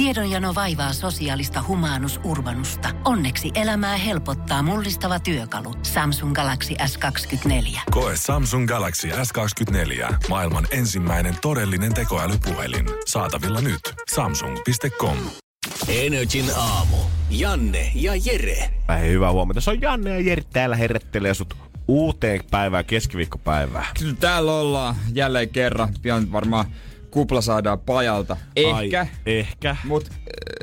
Tiedonjano vaivaa sosiaalista humanus urbanusta. Onneksi elämää helpottaa mullistava työkalu. Samsung Galaxy S24. Koe Samsung Galaxy S24. Maailman ensimmäinen todellinen tekoälypuhelin. Saatavilla nyt. Samsung.com. Energin aamu. Janne ja Jere. Hyvää huomenta. Se on Janne ja Jere täällä herrettelee sut uuteen päivään, keskiviikkopäivään. Kyllä täällä ollaan jälleen kerran. Pian varmaan kupla saadaan pajalta. Ehkä. Ai, ehkä. Mut äh,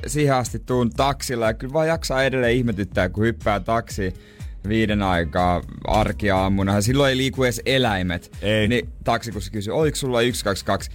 siihen asti tuun taksilla ja kyllä vaan jaksaa edelleen ihmetyttää, kun hyppää taksiin viiden aikaa arkiaamuna. Silloin ei liiku edes eläimet. Ei. Niin taksikussi kysyy, oliko sulla 122?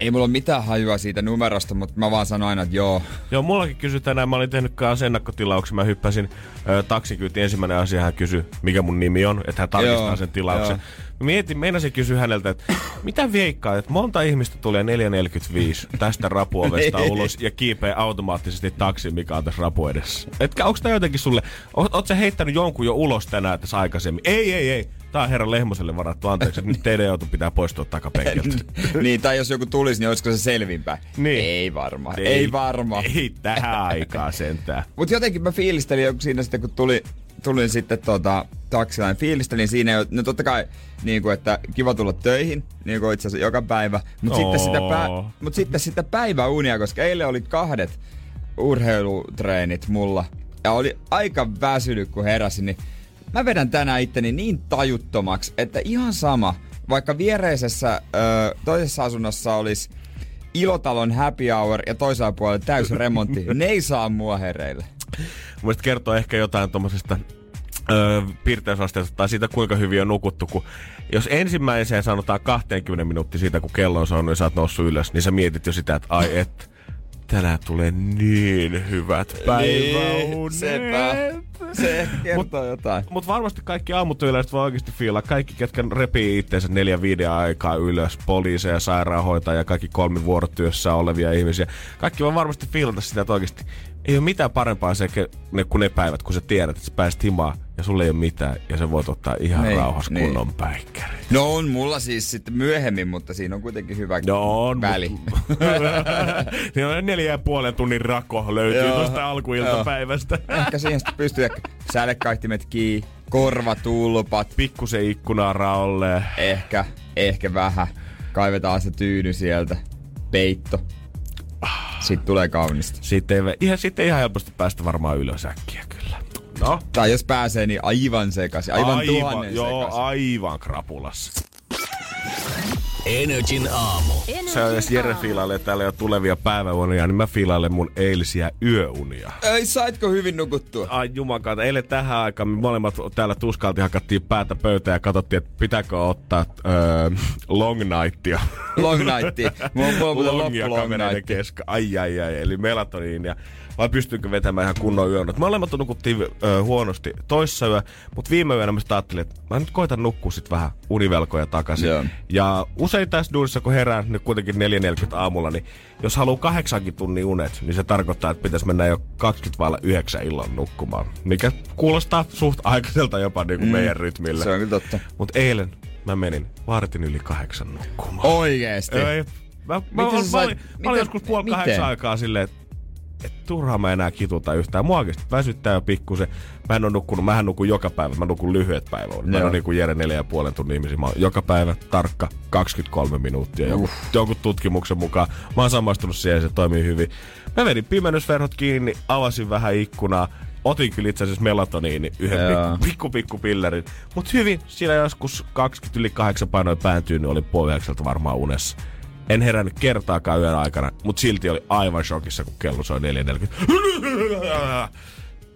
Ei mulla ole mitään hajua siitä numerosta, mutta mä vaan sanon aina, että joo. Joo, mullakin kysyi tänään, mä olin tehnyt kanssa ennakkotilauksen, mä hyppäsin ö, taksikyyti. Ensimmäinen asia hän kysyi, mikä mun nimi on, että hän tarkistaa Joo, sen tilauksen. joo. Mä Mietin, meinasin kysyä häneltä, että mitä veikkaa, että monta ihmistä tulee 4.45 tästä rapuovesta ulos ja kiipeää automaattisesti taksiin, mikä on tässä rapu edessä. Etkä, onko tää jotenkin sulle, oot, oot sä heittänyt jonkun jo ulos tänään tässä aikaisemmin? Ei, ei, ei. Tää on herra Lehmoselle varattu, anteeksi, että nyt teidän joutu pitää poistua takapenkiltä. niin, tai jos joku tulisi, niin olisiko se selvinpäin? Niin. Ei varmaan. Ei, ei varmaan. Ei tähän aikaan sentään. Mutta jotenkin mä fiilistelin siinä sitten, kun tuli, tulin sitten tota, taksilla, niin fiilistelin siinä jo, no totta kai, niin kuin, että kiva tulla töihin, niin kuin itse asiassa joka päivä, mutta sitten, sitä pä, mut sitten sitä päiväunia, koska eilen oli kahdet urheilutreenit mulla, ja oli aika väsynyt, kun heräsin, niin mä vedän tänään itteni niin tajuttomaksi, että ihan sama, vaikka viereisessä ö, toisessa asunnossa olisi Ilotalon happy hour ja toisella puolella täysi remontti. Ne ei saa mua hereille. Mielestäni kertoo ehkä jotain tuommoisesta öö, piirteysasteesta tai siitä, kuinka hyvin on nukuttu. Kun jos ensimmäiseen sanotaan 20 minuuttia siitä, kun kello on saanut ja sä oot noussut ylös, niin sä mietit jo sitä, että ai et, tänään tulee niin hyvät päiväunet. Niin, sepä. Se kertoo jotain. Mutta varmasti kaikki aamutyöläiset voi oikeasti fiilaa. Kaikki, ketkä repii itseensä neljän viiden aikaa ylös, poliiseja, sairaanhoitajia, kaikki kolmivuorotyössä olevia ihmisiä. Kaikki voi varmasti fiilata sitä, että oikeasti ei ole mitään parempaa se, ne, kuin ne päivät, kun sä tiedät, että sä pääset himaan ja sulle ei ole mitään ja sä voit ottaa ihan Niin, rauhassa niin. kunnon päikkäri. No on mulla siis sitten myöhemmin, mutta siinä on kuitenkin hyvä No on. väli. niin on neljä ja puolen tunnin rako löytyy Joo. tuosta alkuiltapäivästä. Ehkä siihen sitten pystyy sälekaihtimet kiinni, korvatulpat, Pikkusen ikkunaa raolle. ehkä, ehkä vähän. Kaivetaan se tyyny sieltä. Peitto. Sitten tulee kaunista. Sitten ei, ihan, sitten ihan helposti päästä varmaan ylös äkkiä kyllä. No, Tai jos pääsee, niin aivan sekaisin. Aivan, aivan tuhannen Joo, sekaisin. aivan krapulassa. Energin aamu. Se on, jos Jere fiilailee täällä jo tulevia päiväunia, niin mä fiilailen mun eilisiä yöunia. Ei, saitko hyvin nukuttua? Ai jumakaan, eilen tähän aikaan me molemmat täällä tuskalti hakattiin päätä pöytään ja katsottiin, että pitääkö ottaa öö, long nightia. Long nightti. Mulla on Longia loppu long kesken. Ai ai ai, eli melatoniin ja vai pystynkö vetämään ihan kunnon yön. Me molemmat nukuttiin ö, huonosti toissa yö, mutta viime yönä mä ajattelin, että mä nyt koitan nukkua sit vähän univelkoja takaisin. Joo. Ja usein tässä duunissa, kun herään nyt kuitenkin 4.40 aamulla, niin jos haluaa kahdeksankin tunnin unet, niin se tarkoittaa, että pitäisi mennä jo 20 vailla 9 illan nukkumaan. Mikä kuulostaa suht aikaiselta jopa niin kuin mm. meidän rytmillä. Se on kyllä totta. Mutta eilen mä menin vartin yli kahdeksan nukkumaan. Oikeesti. Ei. Mä, mä, mä, mä, mä, olin, mä olin joskus puoli kahdeksan aikaa silleen, että et turhaa mä enää kituta yhtään. Mua oikeesti väsyttää jo pikkusen. Mä en oo nukkunut, mähän nukun joka päivä. Mä nukun lyhyet päivät. Mä en Joo. oo niinku Jere neljä ja puolen tunnin ihmisiä. Mä oon joka päivä tarkka 23 minuuttia. Joku, jonkun tutkimuksen mukaan. Mä oon samaistunut siihen, se toimii hyvin. Mä vedin pimennysverhot kiinni, avasin vähän ikkunaa. Otin kyllä itse asiassa melatoniini yhden pikku, pikku, pikku pillerin. Mut hyvin, siinä joskus 20 yli painoin pääntyy, niin oli puoli varmaan unessa. En herännyt kertaakaan yön aikana, mutta silti oli aivan shokissa, kun kello soi 4.40.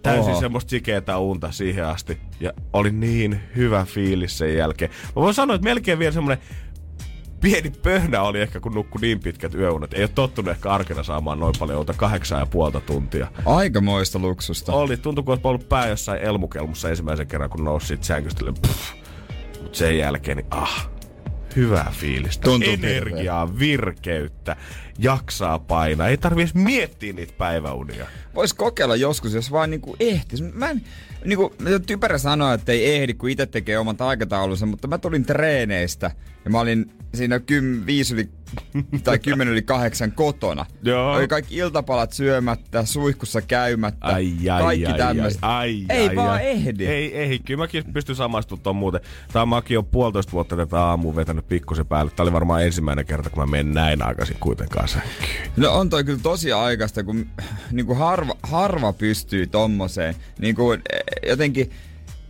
Täysin Oho. semmoista sikeetä unta siihen asti. Ja oli niin hyvä fiilis sen jälkeen. Mä voin sanoa, että melkein vielä semmonen pieni pöhnä oli ehkä, kun nukkui niin pitkät yöunet. Ei ole tottunut ehkä arkena saamaan noin paljon unta, kahdeksan ja puolta tuntia. Aikamoista luksusta. Oli, tuntui kun olisi ollut pää jossain elmukelmussa ensimmäisen kerran, kun nousi siitä sängystä. Mutta sen jälkeen, niin ah, hyvää fiilistä. Tuntuu Energiaa, virkeyttä. Jaksaa painaa. Ei tarvi edes miettiä niitä päiväunia. Vois kokeilla joskus, jos vaan niinku ehtis. Mä en, niinku, typerä sanoa, että ei ehdi, kun itse tekee omat aikataulunsa, mutta mä tulin treeneistä ja mä olin siinä 10, 5 yli, tai 10 yli 8 kotona. Joo. Oli kaikki iltapalat syömättä, suihkussa käymättä, Ai, ai, kaikki ai, tämmöiset. Ai, ei ai, vaan ai. ehdi. Ei, ei, kyllä mäkin pystyn samaistumaan tuon muuten. Tää mäkin on puolitoista vuotta tätä aamuun vetänyt pikkusen päälle. Tää oli varmaan ensimmäinen kerta, kun mä menen näin aikaisin kuitenkaan sänkyyn. No on toi kyllä tosi aikaista, kun niinku harva, harva pystyy tommoseen. Niinku, eh, jotenkin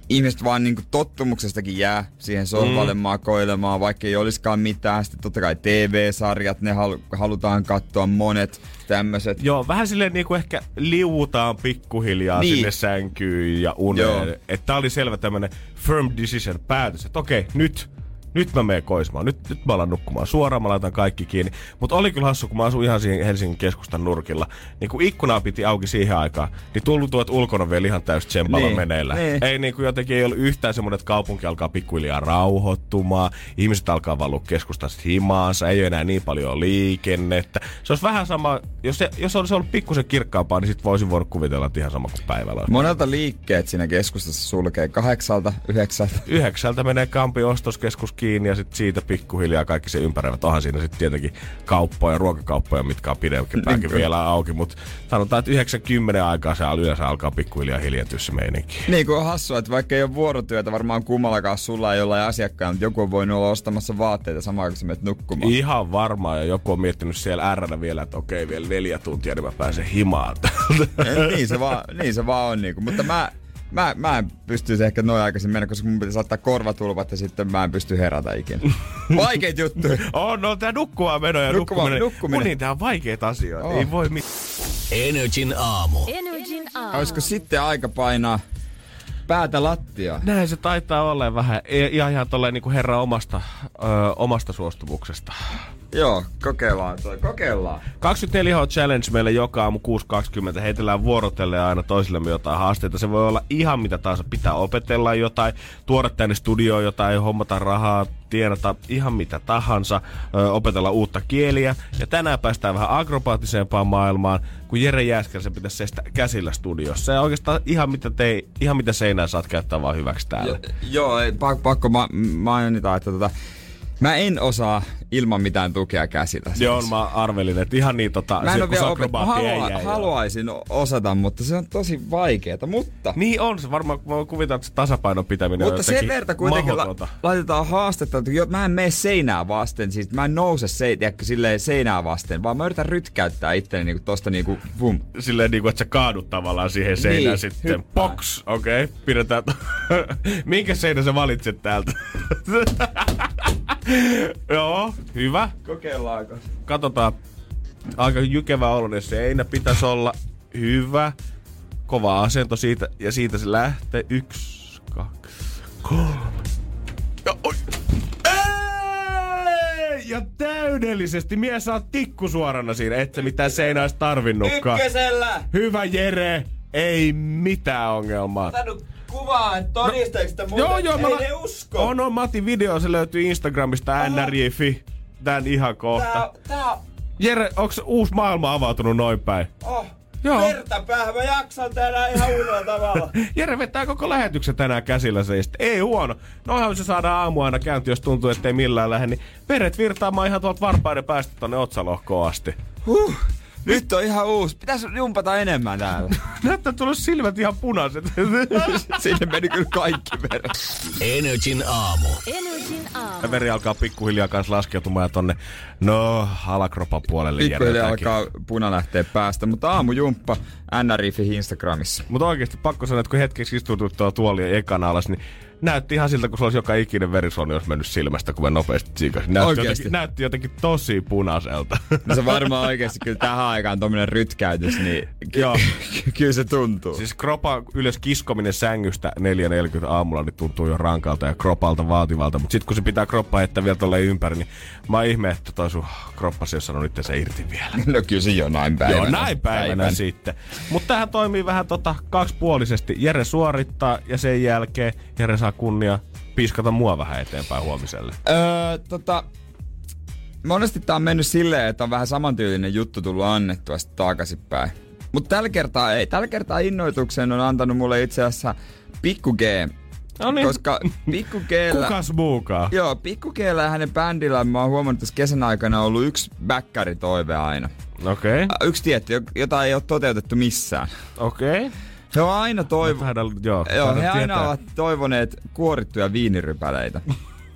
ihmiset vaan niinku tottumuksestakin jää siihen sohvalle mm. makoilemaan, vaikka ei olisikaan mitään. Sitten totta kai TV-sarjat, ne halu, halutaan katsoa monet tämmöiset. Joo, vähän silleen niinku ehkä liuutaan pikkuhiljaa Niin. niin. sinne sänkyyn ja uneen. Että tää oli selvä tämmönen firm decision päätös, että okei, nyt nyt mä menen koismaan, nyt, nyt mä alan nukkumaan suoraan, mä laitan kaikki kiinni. Mutta oli kyllä hassu, kun mä asun ihan siinä Helsingin keskustan nurkilla, niin kun ikkunaa piti auki siihen aikaan, niin tullut tuot ulkona vielä ihan täys tsempalla Niin, meneillä. niin. Ei niin kuin jotenkin ei ollut yhtään semmoinen, että kaupunki alkaa pikkuhiljaa rauhoittumaan, ihmiset alkaa valua keskustasta himaansa, ei ole enää niin paljon liikennettä. Se olisi vähän sama, jos, se, jos olisi ollut pikkusen kirkkaampaa, niin sit voisin voinut kuvitella, että ihan sama kuin päivällä. Monelta liikkeet siinä keskustassa sulkee kahdeksalta, yhdeksältä. Yhdeksältä menee Kampi ostoskeskus kiinni ja sitten siitä pikkuhiljaa kaikki se ympäröivät. Onhan siinä sitten tietenkin kauppoja, ruokakauppoja, mitkä on pidempäänkin Niin, vielä auki, mutta sanotaan, että 90 aikaa se yleensä alkaa pikkuhiljaa hiljentyä se meininki. Niin kuin on hassua, että vaikka ei ole vuorotyötä varmaan kummallakaan sulla ei jollain asiakkaan, mutta joku on voinut olla ostamassa vaatteita samaan kun sä menet nukkumaan. Ihan varmaan, ja joku on miettinyt siellä R vielä, että okei, vielä neljä tuntia, niin mä pääsen himaan täältä. niin, se vaan, niin se vaan on niinku. Mutta mä, mä, mä en pystyisi ehkä noin aikaisin mennä, koska mun pitäisi ottaa korvatulvat ja sitten mä en pysty herätä ikinä. Vaikeet juttuja. On, no tää nukkuvaa meno ja Nukkuma- nukkuminen. nukkuminen. Niin, tää on vaikeita asioita. Oh. Ei voi mitään. Energin aamu. Energin aamu. Olisiko sitten aika painaa päätä lattiaan? Näin se taitaa olla vähän. Ei- Ihan ihan tolleen niinku herra omasta, ö, omasta suostumuksesta. Joo, kokeillaan toi. Kokeillaan. 24H Challenge meille joka aamu 6.20. Heitellään vuorotellen aina toisillemme jotain haasteita. Se voi olla ihan mitä tahansa. Pitää opetella jotain, tuoda tänne studioon jotain, hommata rahaa, tienata ihan mitä tahansa, ö, opetella uutta kieliä. Ja tänään päästään vähän akrobaattisempaan maailmaan, kun Jere Jääskäläisen pitäisi seistä käsillä studiossa. Ja oikeastaan ihan mitä, tei, ihan mitä seinää saat käyttää vaan hyväksi täällä. Jo, joo, ei, pakko, pakko ma- mainita, että tota, mä en osaa ilman mitään tukea käsillä. Joo, mä arvelin, että ihan niin tota, Mä en ole vielä opet- ei halua, joo. haluaisin osata, mutta se on tosi vaikeeta. Mutta, Niin on se, varmaan mä kuvitan, että se tasapainon pitäminen mutta sen verta kuitenkin la- laitetaan haastetta, että jo, mä en mene seinää vasten, siis mä en nouse se, tiedätkö, silleen seinää vasten, vaan mä yritän rytkäyttää itteni niinku tosta niinku, vum. Silleen niinku, että sä kaadut tavallaan siihen seinään Niin, sitten. Box, okei, okay, pidetään. Minkä seinä sä valitset täältä? Joo, hyvä. Kokeillaanko? Katsotaan. Aika jykevä oloinen seinä pitäisi olla. Hyvä. Kova asento siitä ja siitä se lähtee. Yksi, kaksi, kolme. Ja, oi. Ja täydellisesti mies saa tikku suorana siinä, et sä mitään seinää olisi tarvinnutkaan. Ykkösellä! Hyvä Jere, ei mitään ongelmaa. Kuvaa, että todisteeko sitä muuten? Joo, joo, Ei mä ne usko. On, on, Matin video, se löytyy Instagramista nrj.fi. Tän ihan kohta. Tää, tää, Jere, onks uusi maailma avautunut noin päin? oh, Joo. verta päähän, mä jaksan tänään ihan uudella tavalla. Jere vetää koko lähetyksen tänään käsillä seistä. Ei huono. Noinhan se saadaan aamu aina käynti, jos tuntuu, ettei millään lähde. Niin veret virtaamaan ihan tuolta varpaiden päästä tonne otsalohkoon asti. Huh. Nyt on ihan uusi. Pitäisi jumpata enemmän täällä. Näyttää tullut silmät ihan punaiset. Sinne meni kyllä kaikki veret. Energin aamu. Energin aamu. Ja veri alkaa pikkuhiljaa kanssa laskeutumaan tonne, no, alakropan puolelle. Pikkuhiljaa alkaa puna lähteä päästä, mutta aamujumppa NRIFi Instagramissa. Mutta oikeasti pakko sanoa, että kun hetkeksi istutut tuolla tuolien ekana alas, niin näytti ihan siltä, kun se olisi joka ikinen verisuoni olisi mennyt silmästä, kun mä nopeasti tsiikasin. Näytti jotenkin, näytti jotenkin tosi punaiselta. No se varmaan oikeasti kyllä tähän aikaan tommonen rytkäytys, niin ky- Joo. kyllä se tuntuu. siis kropa ylös kiskominen sängystä 4.40 aamulla, niin tuntuu jo rankalta ja kropalta vaativalta. Mutta sitten kun se pitää kroppa heittää vielä tolleen ympäri, niin mä ihme, että toi sun kroppasi on sanonut itse se irti vielä. No kyllä se jonain päivänä. Joo, näin päivänä Päivän. sitten. Mutta tähän toimii vähän tota kaksipuolisesti. Jere suorittaa ja sen jälkeen Jere saa kunnia piiskata mua vähän eteenpäin huomiselle. Öö, tota, monesti tää on mennyt silleen, että on vähän samantyylinen juttu tullut annettua sitten takaisinpäin. Mutta tällä kertaa ei. Tällä kertaa innoituksen on antanut mulle itse asiassa Pikku G. No niin. Koska Pikku Gllä... Kukas muukaan? Joo, Pikku Gllä ja hänen bändillään mä oon huomannut tässä kesän aikana ollut yksi toive aina. Okei, okay. Yksi tietty, jota ei ole toteutettu missään. okei. Okay. He on aina toivo... Tahdon- joo, Joo, he aina tietää. ovat toivoneet kuorittuja viinirypäleitä.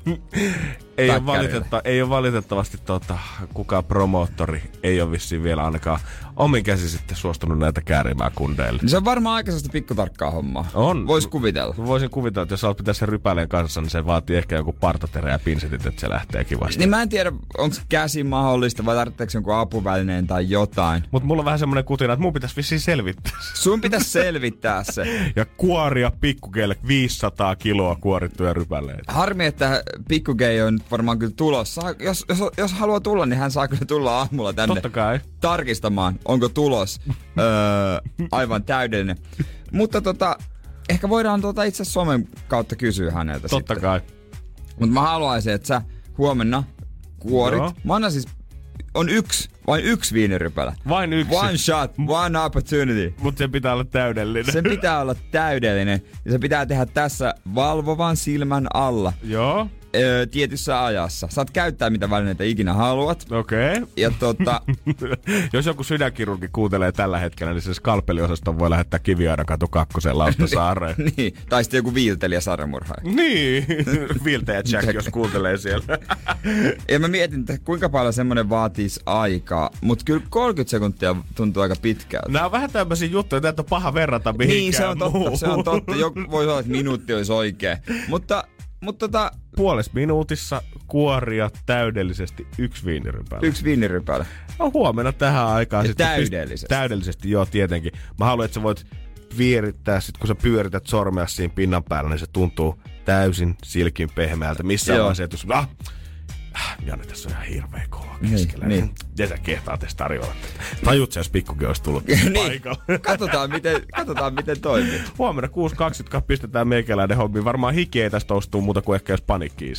Ei ole, valitetta, ei ole valitettavasti tota, kukaan promoottori ei ole vissiin vielä ainakaan omin käsi sitten suostunut näitä käärimään kundeille. Niin se on varmaan aika sellaista pikkutarkkaa hommaa. On. Vois kuvitella. Voisin kuvitella, että jos haluat pitää sen rypäleen kanssa, niin se vaatii ehkä joku partaterä ja pinsetit, että se lähtee kivasti. Niin mä en tiedä, onko käsi mahdollista vai tarvitseeko jonkun apuvälineen tai jotain. Mutta mulla on vähän semmonen kutina, että mun pitäisi vissiin selvittää se. Sun pitäisi selvittää se. Ja kuoria pikkukeelle 500 kiloa kuorittuja rypäleitä. Harmi, että Pikku Gay on varmaan kyllä tulossa. Jos, jos, jos haluaa tulla, niin hän saa kyllä tulla aamulla tänne Totta kai. tarkistamaan, onko tulos öö, aivan täydellinen. Mutta tota, ehkä voidaan tota itse asiassa somen kautta kysyä häneltä Totta sitten. kai. Mutta mä haluaisin, että sä huomenna kuorit. Joo. Mä annan siis, on yksi, vain yksi viinirypälä. Vain yksi. One shot, one opportunity. Mutta sen pitää olla täydellinen. Sen pitää olla täydellinen ja se pitää tehdä tässä valvovan silmän alla Joo, öö, tietyssä ajassa. Saat käyttää mitä välineitä ikinä haluat. okei. Okay. Ja tota, Jos joku sydänkirurgi kuuntelee tällä hetkellä, niin se skalpeliosaston voi lähettää kiviaidakatu kakkosen lausta saareen. niin, tai sitten joku viiltelijä sarjamurhaaja. niin, Viltä ja Jack, jos kuuntelee siellä. Ja mä mietin, että kuinka paljon semmonen vaatisi aikaa, mutta kyllä 30 sekuntia tuntuu aika pitkältä. Nämä on vähän tämmöisiä juttuja, että on paha verrata mihinkään Niin, se on totta, muuhun. se on totta. Joku voi olla, että minuutti olisi oikein. Mutta, mutta tota, Puolessa minuutissa kuoria täydellisesti yksi viinirypäle. yksi viinirypälä. No huomenna tähän aikaan Ja sitten. täydellisesti. täydellisesti, joo tietenkin. Mä haluan, että sä voit vierittää, sit kun sä pyörität sormea siinä pinnan päällä, niin se tuntuu täysin silkin pehmeältä. Missään Joo. vaiheessa et tuu, ah, ah, Janne, tässä on ihan hirveä kolo Niin, keskellä. niin. Ja sä kehtaa tästä tarjolla. Tajut sä, jos pikkukin olisi tullut niin, paikalle. katsotaan miten, katsotaan miten toimii. Huomenna 6.20 pistetään meikäläinen hommiin. Varmaan hiki ei tästä ostuu muuta kuin ehkä jos panikki.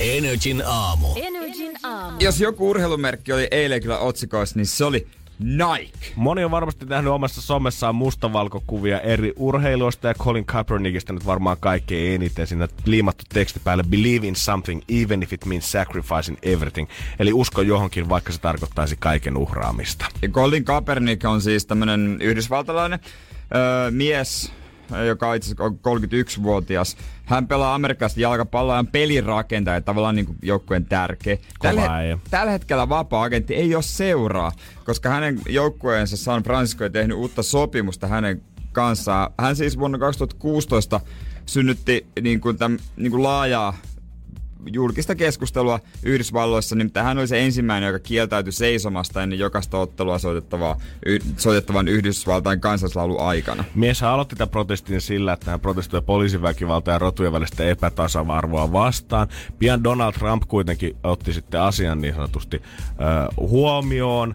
Energin aamu. Energin aamu. Jos joku urheilumerkki oli eilen kyllä otsikoissa, niin se oli Nike. Moni on varmasti nähnyt omassa somessaan mustavalkokuvia eri urheiluista ja Colin Kaepernickista nyt varmaan kaikkein eniten. Siinä liimattu teksti päälle Believe in something even if it means sacrificing everything. Eli usko johonkin, vaikka se tarkoittaisi kaiken uhraamista. Ja Colin Kaepernick on siis tämmönen yhdysvaltalainen öö, mies, joka on itse asiassa on 31-vuotias. Hän pelaa amerikkalaista jalkapalloa ja on pelirakentaja, tavallaan niin joukkueen tärkeä. Tällä, äijä. tällä hetkellä vapaa-agentti ei ole seuraa, koska hänen joukkueensa San Francisco ei tehnyt uutta sopimusta hänen kanssaan. Hän siis vuonna 2016 synnytti niin kuin täm, niin kuin laajaa julkista keskustelua Yhdysvalloissa, niin hän oli se ensimmäinen, joka kieltäytyi seisomasta ennen jokaista ottelua soitettavaa, y, soitettavan Yhdysvaltain kansallislaulu aikana. Mies aloitti tämän protestin sillä, että hän protestoi poliisiväkivaltaa ja rotujen välistä epätasa-arvoa vastaan. Pian Donald Trump kuitenkin otti sitten asian niin sanotusti ö, huomioon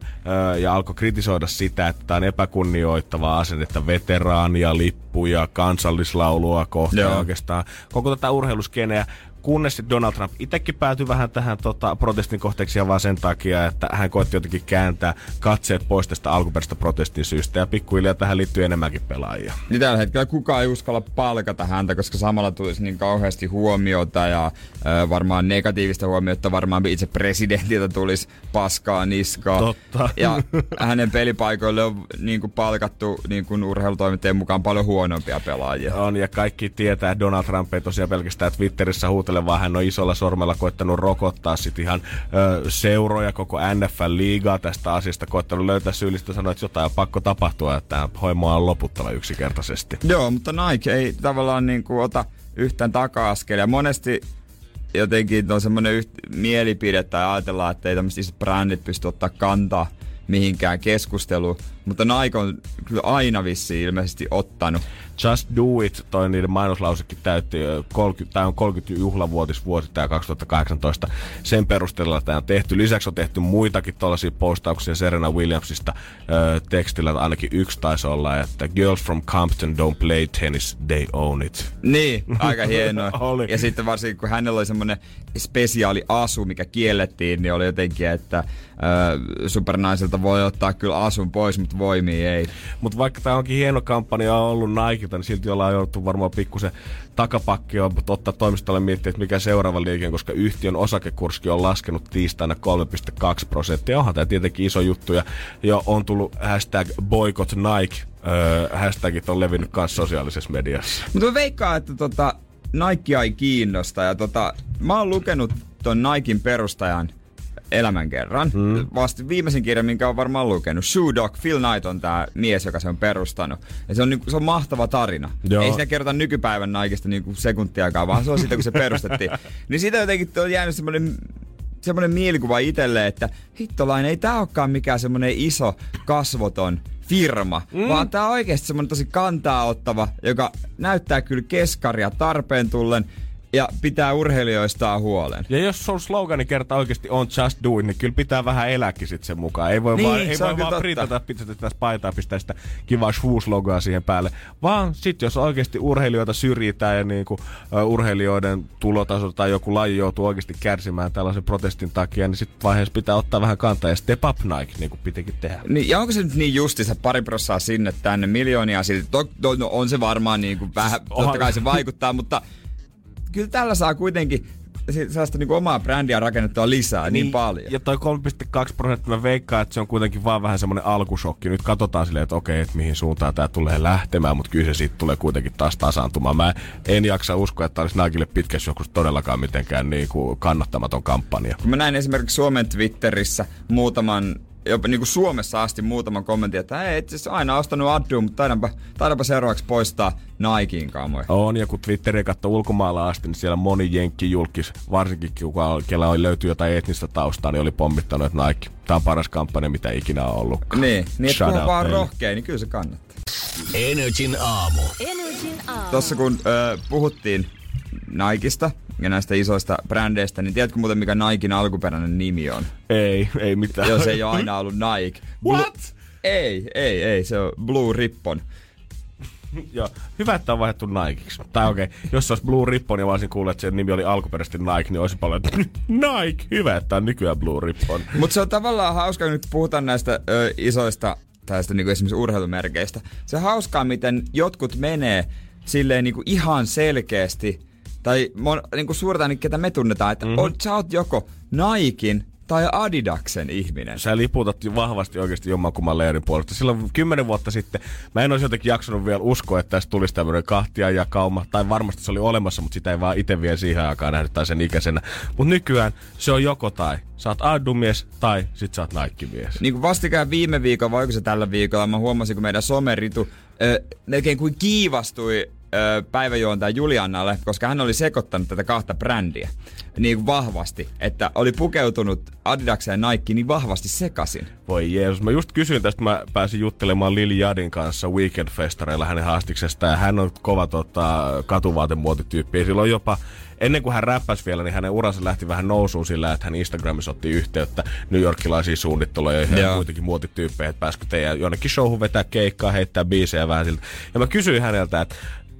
ö, ja alkoi kritisoida sitä, että tämä on epäkunnioittavaa asennetta veteraania, lippuja, kansallislaulua kohtaan Joo. oikeastaan koko tätä urheiluskeneä. Kunnes sitten Donald Trump itsekin päätyi vähän tähän tota, protestin kohteeksi ja vaan sen takia, että hän koetti jotenkin kääntää katseet pois tästä alkuperäisestä protestin syystä. Ja pikkuhiljaa tähän liittyy enemmänkin pelaajia. Niin tällä hetkellä kukaan ei uskalla palkata häntä, koska samalla tulisi niin kauheasti huomiota ja ö, varmaan negatiivista huomiota, varmaan itse presidentiltä tulisi paskaa niskaa. Totta. Ja hänen pelipaikoille on niin kuin palkattu niin kuin urheilutoimittajien mukaan paljon huonompia pelaajia. On, ja kaikki tietää, että Donald Trump ei tosiaan pelkästään Twitterissä huutele, vaan hän on isolla sormella koittanut rokottaa sit ihan ö, seuroja, koko NFL-liigaa tästä asiasta, koittanut löytää syyllistä sanoa, että jotain on pakko tapahtua, että tämä hoimo on loputtava yksinkertaisesti. Joo, mutta Nike ei tavallaan niin kuin ota yhtään taka-askelia. Monesti jotenkin on semmoinen yht- mielipide tai ajatellaan, että ei tämmöiset isot brändit pysty ottaa kantaa mihinkään keskusteluun, mutta Nike on kyllä aina vissiin ilmeisesti ottanut. Just Do It, toi niiden mainoslausekin täytti, ö, 30, tämä on 30 juhlavuotisvuosi tämä 2018. Sen perusteella tämä on tehty. Lisäksi on tehty muitakin tällaisia postauksia Serena Williamsista ö, tekstillä, ainakin yksi taisi olla, että Girls from Compton don't play tennis, they own it. Niin, aika hienoa. Oli. Ja sitten varsinkin kun hänellä oli semmoinen spesiaali asu, mikä kiellettiin, niin oli jotenkin, että ö, supernaiselta voi ottaa kyllä asun pois, mutta voimia ei. Mutta vaikka tämä onkin hieno kampanja ollut Nikelta, niin silti ollaan jouduttu varmaan pikkusen takapakkia ottaa toimistolle miettiä, että mikä seuraava liike on, koska yhtiön osakekurssi on laskenut tiistaina 3,2 prosenttia. Onhan tämä tietenkin iso juttu ja jo on tullut hashtag boycott Nike. Öö, hashtagit on levinnyt myös sosiaalisessa mediassa. Mutta mä veikkaan, että tota, Nikea ei kiinnosta. Ja tota, mä oon lukenut ton Nikein perustajan elämän kerran. Mm. Vasta viimeisen kirjan, minkä on varmaan lukenut. Shoe Dog, Phil Knight on tämä mies, joka se on perustanut. Ja se on, niinku, se on mahtava tarina. Joo. Ei siinä kerrota nykypäivän Nikesta niinku sekuntiakaan, vaan se on siitä, kun se perustettiin. niin siitä jotenkin on jäänyt semmoinen semmoinen mielikuva itselle, että hittolainen, ei tää olekaan mikään semmoinen iso kasvoton firma, mm. vaan tää on oikeasti semmoinen tosi kantaa ottava, joka näyttää kyllä keskaria tarpeen tullen ja pitää urheilijoistaan huolen. Ja jos sun slogani kerta oikeasti on just do it, niin kyllä pitää vähän elääkin sit sen mukaan. Ei voi Niin, vaan, ei voi vaan printata tässä paitaa, pistää sitä kivaa Schwooz-logoa siihen päälle. Vaan sit jos oikeasti urheilijoita syrjitään ja niinku, uh, urheilijoiden tulotaso tai joku laji joutuu oikeasti kärsimään tällaisen protestin takia, niin sitten vaiheessa pitää ottaa vähän kantaa ja step up Nike, niin kuin pitikin tehdä. Niin, ja onko se nyt niin justiinsa pari prossaa sinne tänne, miljoonia silti? To, to, no on se varmaan niin kuin vähän, totta kai se vaikuttaa, mutta kyllä tällä saa kuitenkin se- sellaista niin omaa brändiä rakennettua lisää niin, niin paljon. Ja toi 3,2 prosenttia mä veikkaan, että se on kuitenkin vaan vähän semmoinen alkusokki. Nyt katsotaan silleen, että okei, että mihin suuntaan tämä tulee lähtemään, mutta kyllä se siitä tulee kuitenkin taas tasaantumaan. Mä en jaksa uskoa, että olisi Nikeille pitkässä joku todellakaan mitenkään niin kuin kannattamaton kampanja. Mä näin esimerkiksi Suomen Twitterissä muutaman jopa niin kuin Suomessa asti muutaman kommentin, että ei, itse asiassa aina ostanut Addu, mutta taidanpa, taidanpa seuraavaksi poistaa Nikein kamoja. On, ja kun Twitteriä katsoo ulkomailla asti, niin siellä moni jenkki julkis, varsinkin kuka, kellä oli löytyy jotain etnistä taustaa, niin oli pommittanut, että Nike, tämä on paras kampanja, mitä ikinä on ollut. Niin, niin että kun vaan rohkea, niin kyllä se kannattaa. Energin aamu. Energin aamu. Tossa kun ö, puhuttiin Nikeista ja näistä isoista brändeistä, niin tiedätkö muuten mikä Nikein alkuperäinen nimi on? Ei, ei mitään. Jos ei ole aina ollut Nike. What? Ei, ei, ei, se on Blue Ribbon. Joo, hyvä, että on vaihdettu Nikeiksi. Tai okei, okay, jos se olisi Blue Ribbon ja mä olisin kuullut, että sen nimi oli alkuperäisesti Nike, niin olisi paljon, että Nike, hyvä, että on nykyään Blue Ribbon. Mutta se on tavallaan hauska, nyt puhutaan näistä ö, isoista, tästä niinku esimerkiksi urheilumerkeistä. Se hauskaa, miten jotkut menee silleen niinku ihan selkeästi, tai mon, niinku suurta, niin ketä me tunnetaan, että mm-hmm. on, sä oot joko Nikein tai Adidaksen ihminen. Sä liputat vahvasti oikeasti jommankumman leirin puolesta. Silloin kymmenen vuotta sitten mä en olisi jotenkin jaksanut vielä uskoa, että tästä tulisi tämmöinen kahtia jakauma. Tai varmasti se oli olemassa, mutta sitä ei vaan itse vielä siihen aikaan nähnyt tai sen ikäisenä. Mutta nykyään se on joko tai. Sä oot Addu-mies tai sit sä oot Nike-mies. Niin kuin vastikään viime viikolla, vai se tällä viikolla, mä huomasin, kun meidän someritu ö, melkein kuin kiivastui päiväjuontaja Juliannalle, koska hän oli sekoittanut tätä kahta brändiä niin vahvasti, että oli pukeutunut Adidakseen ja Nike niin vahvasti sekasin. Voi Jeesus. Mä just kysyin tästä, mä pääsin juttelemaan Lil Jadin kanssa Weekend-festareilla hänen haastiksesta. Ja hän on kova tota, katuvaatemuotityyppi. Silloin jopa ennen kuin hän räppäsi vielä, niin hänen uransa lähti vähän nousuun sillä, että hän Instagramissa otti yhteyttä New Yorkilaisia suunnitteluja ja muitakin muotityyppejä, että pääsikö teidän jonnekin showhun vetää keikkaa, heittää biisejä vähän siltä. Ja mä kysyin häneltä, että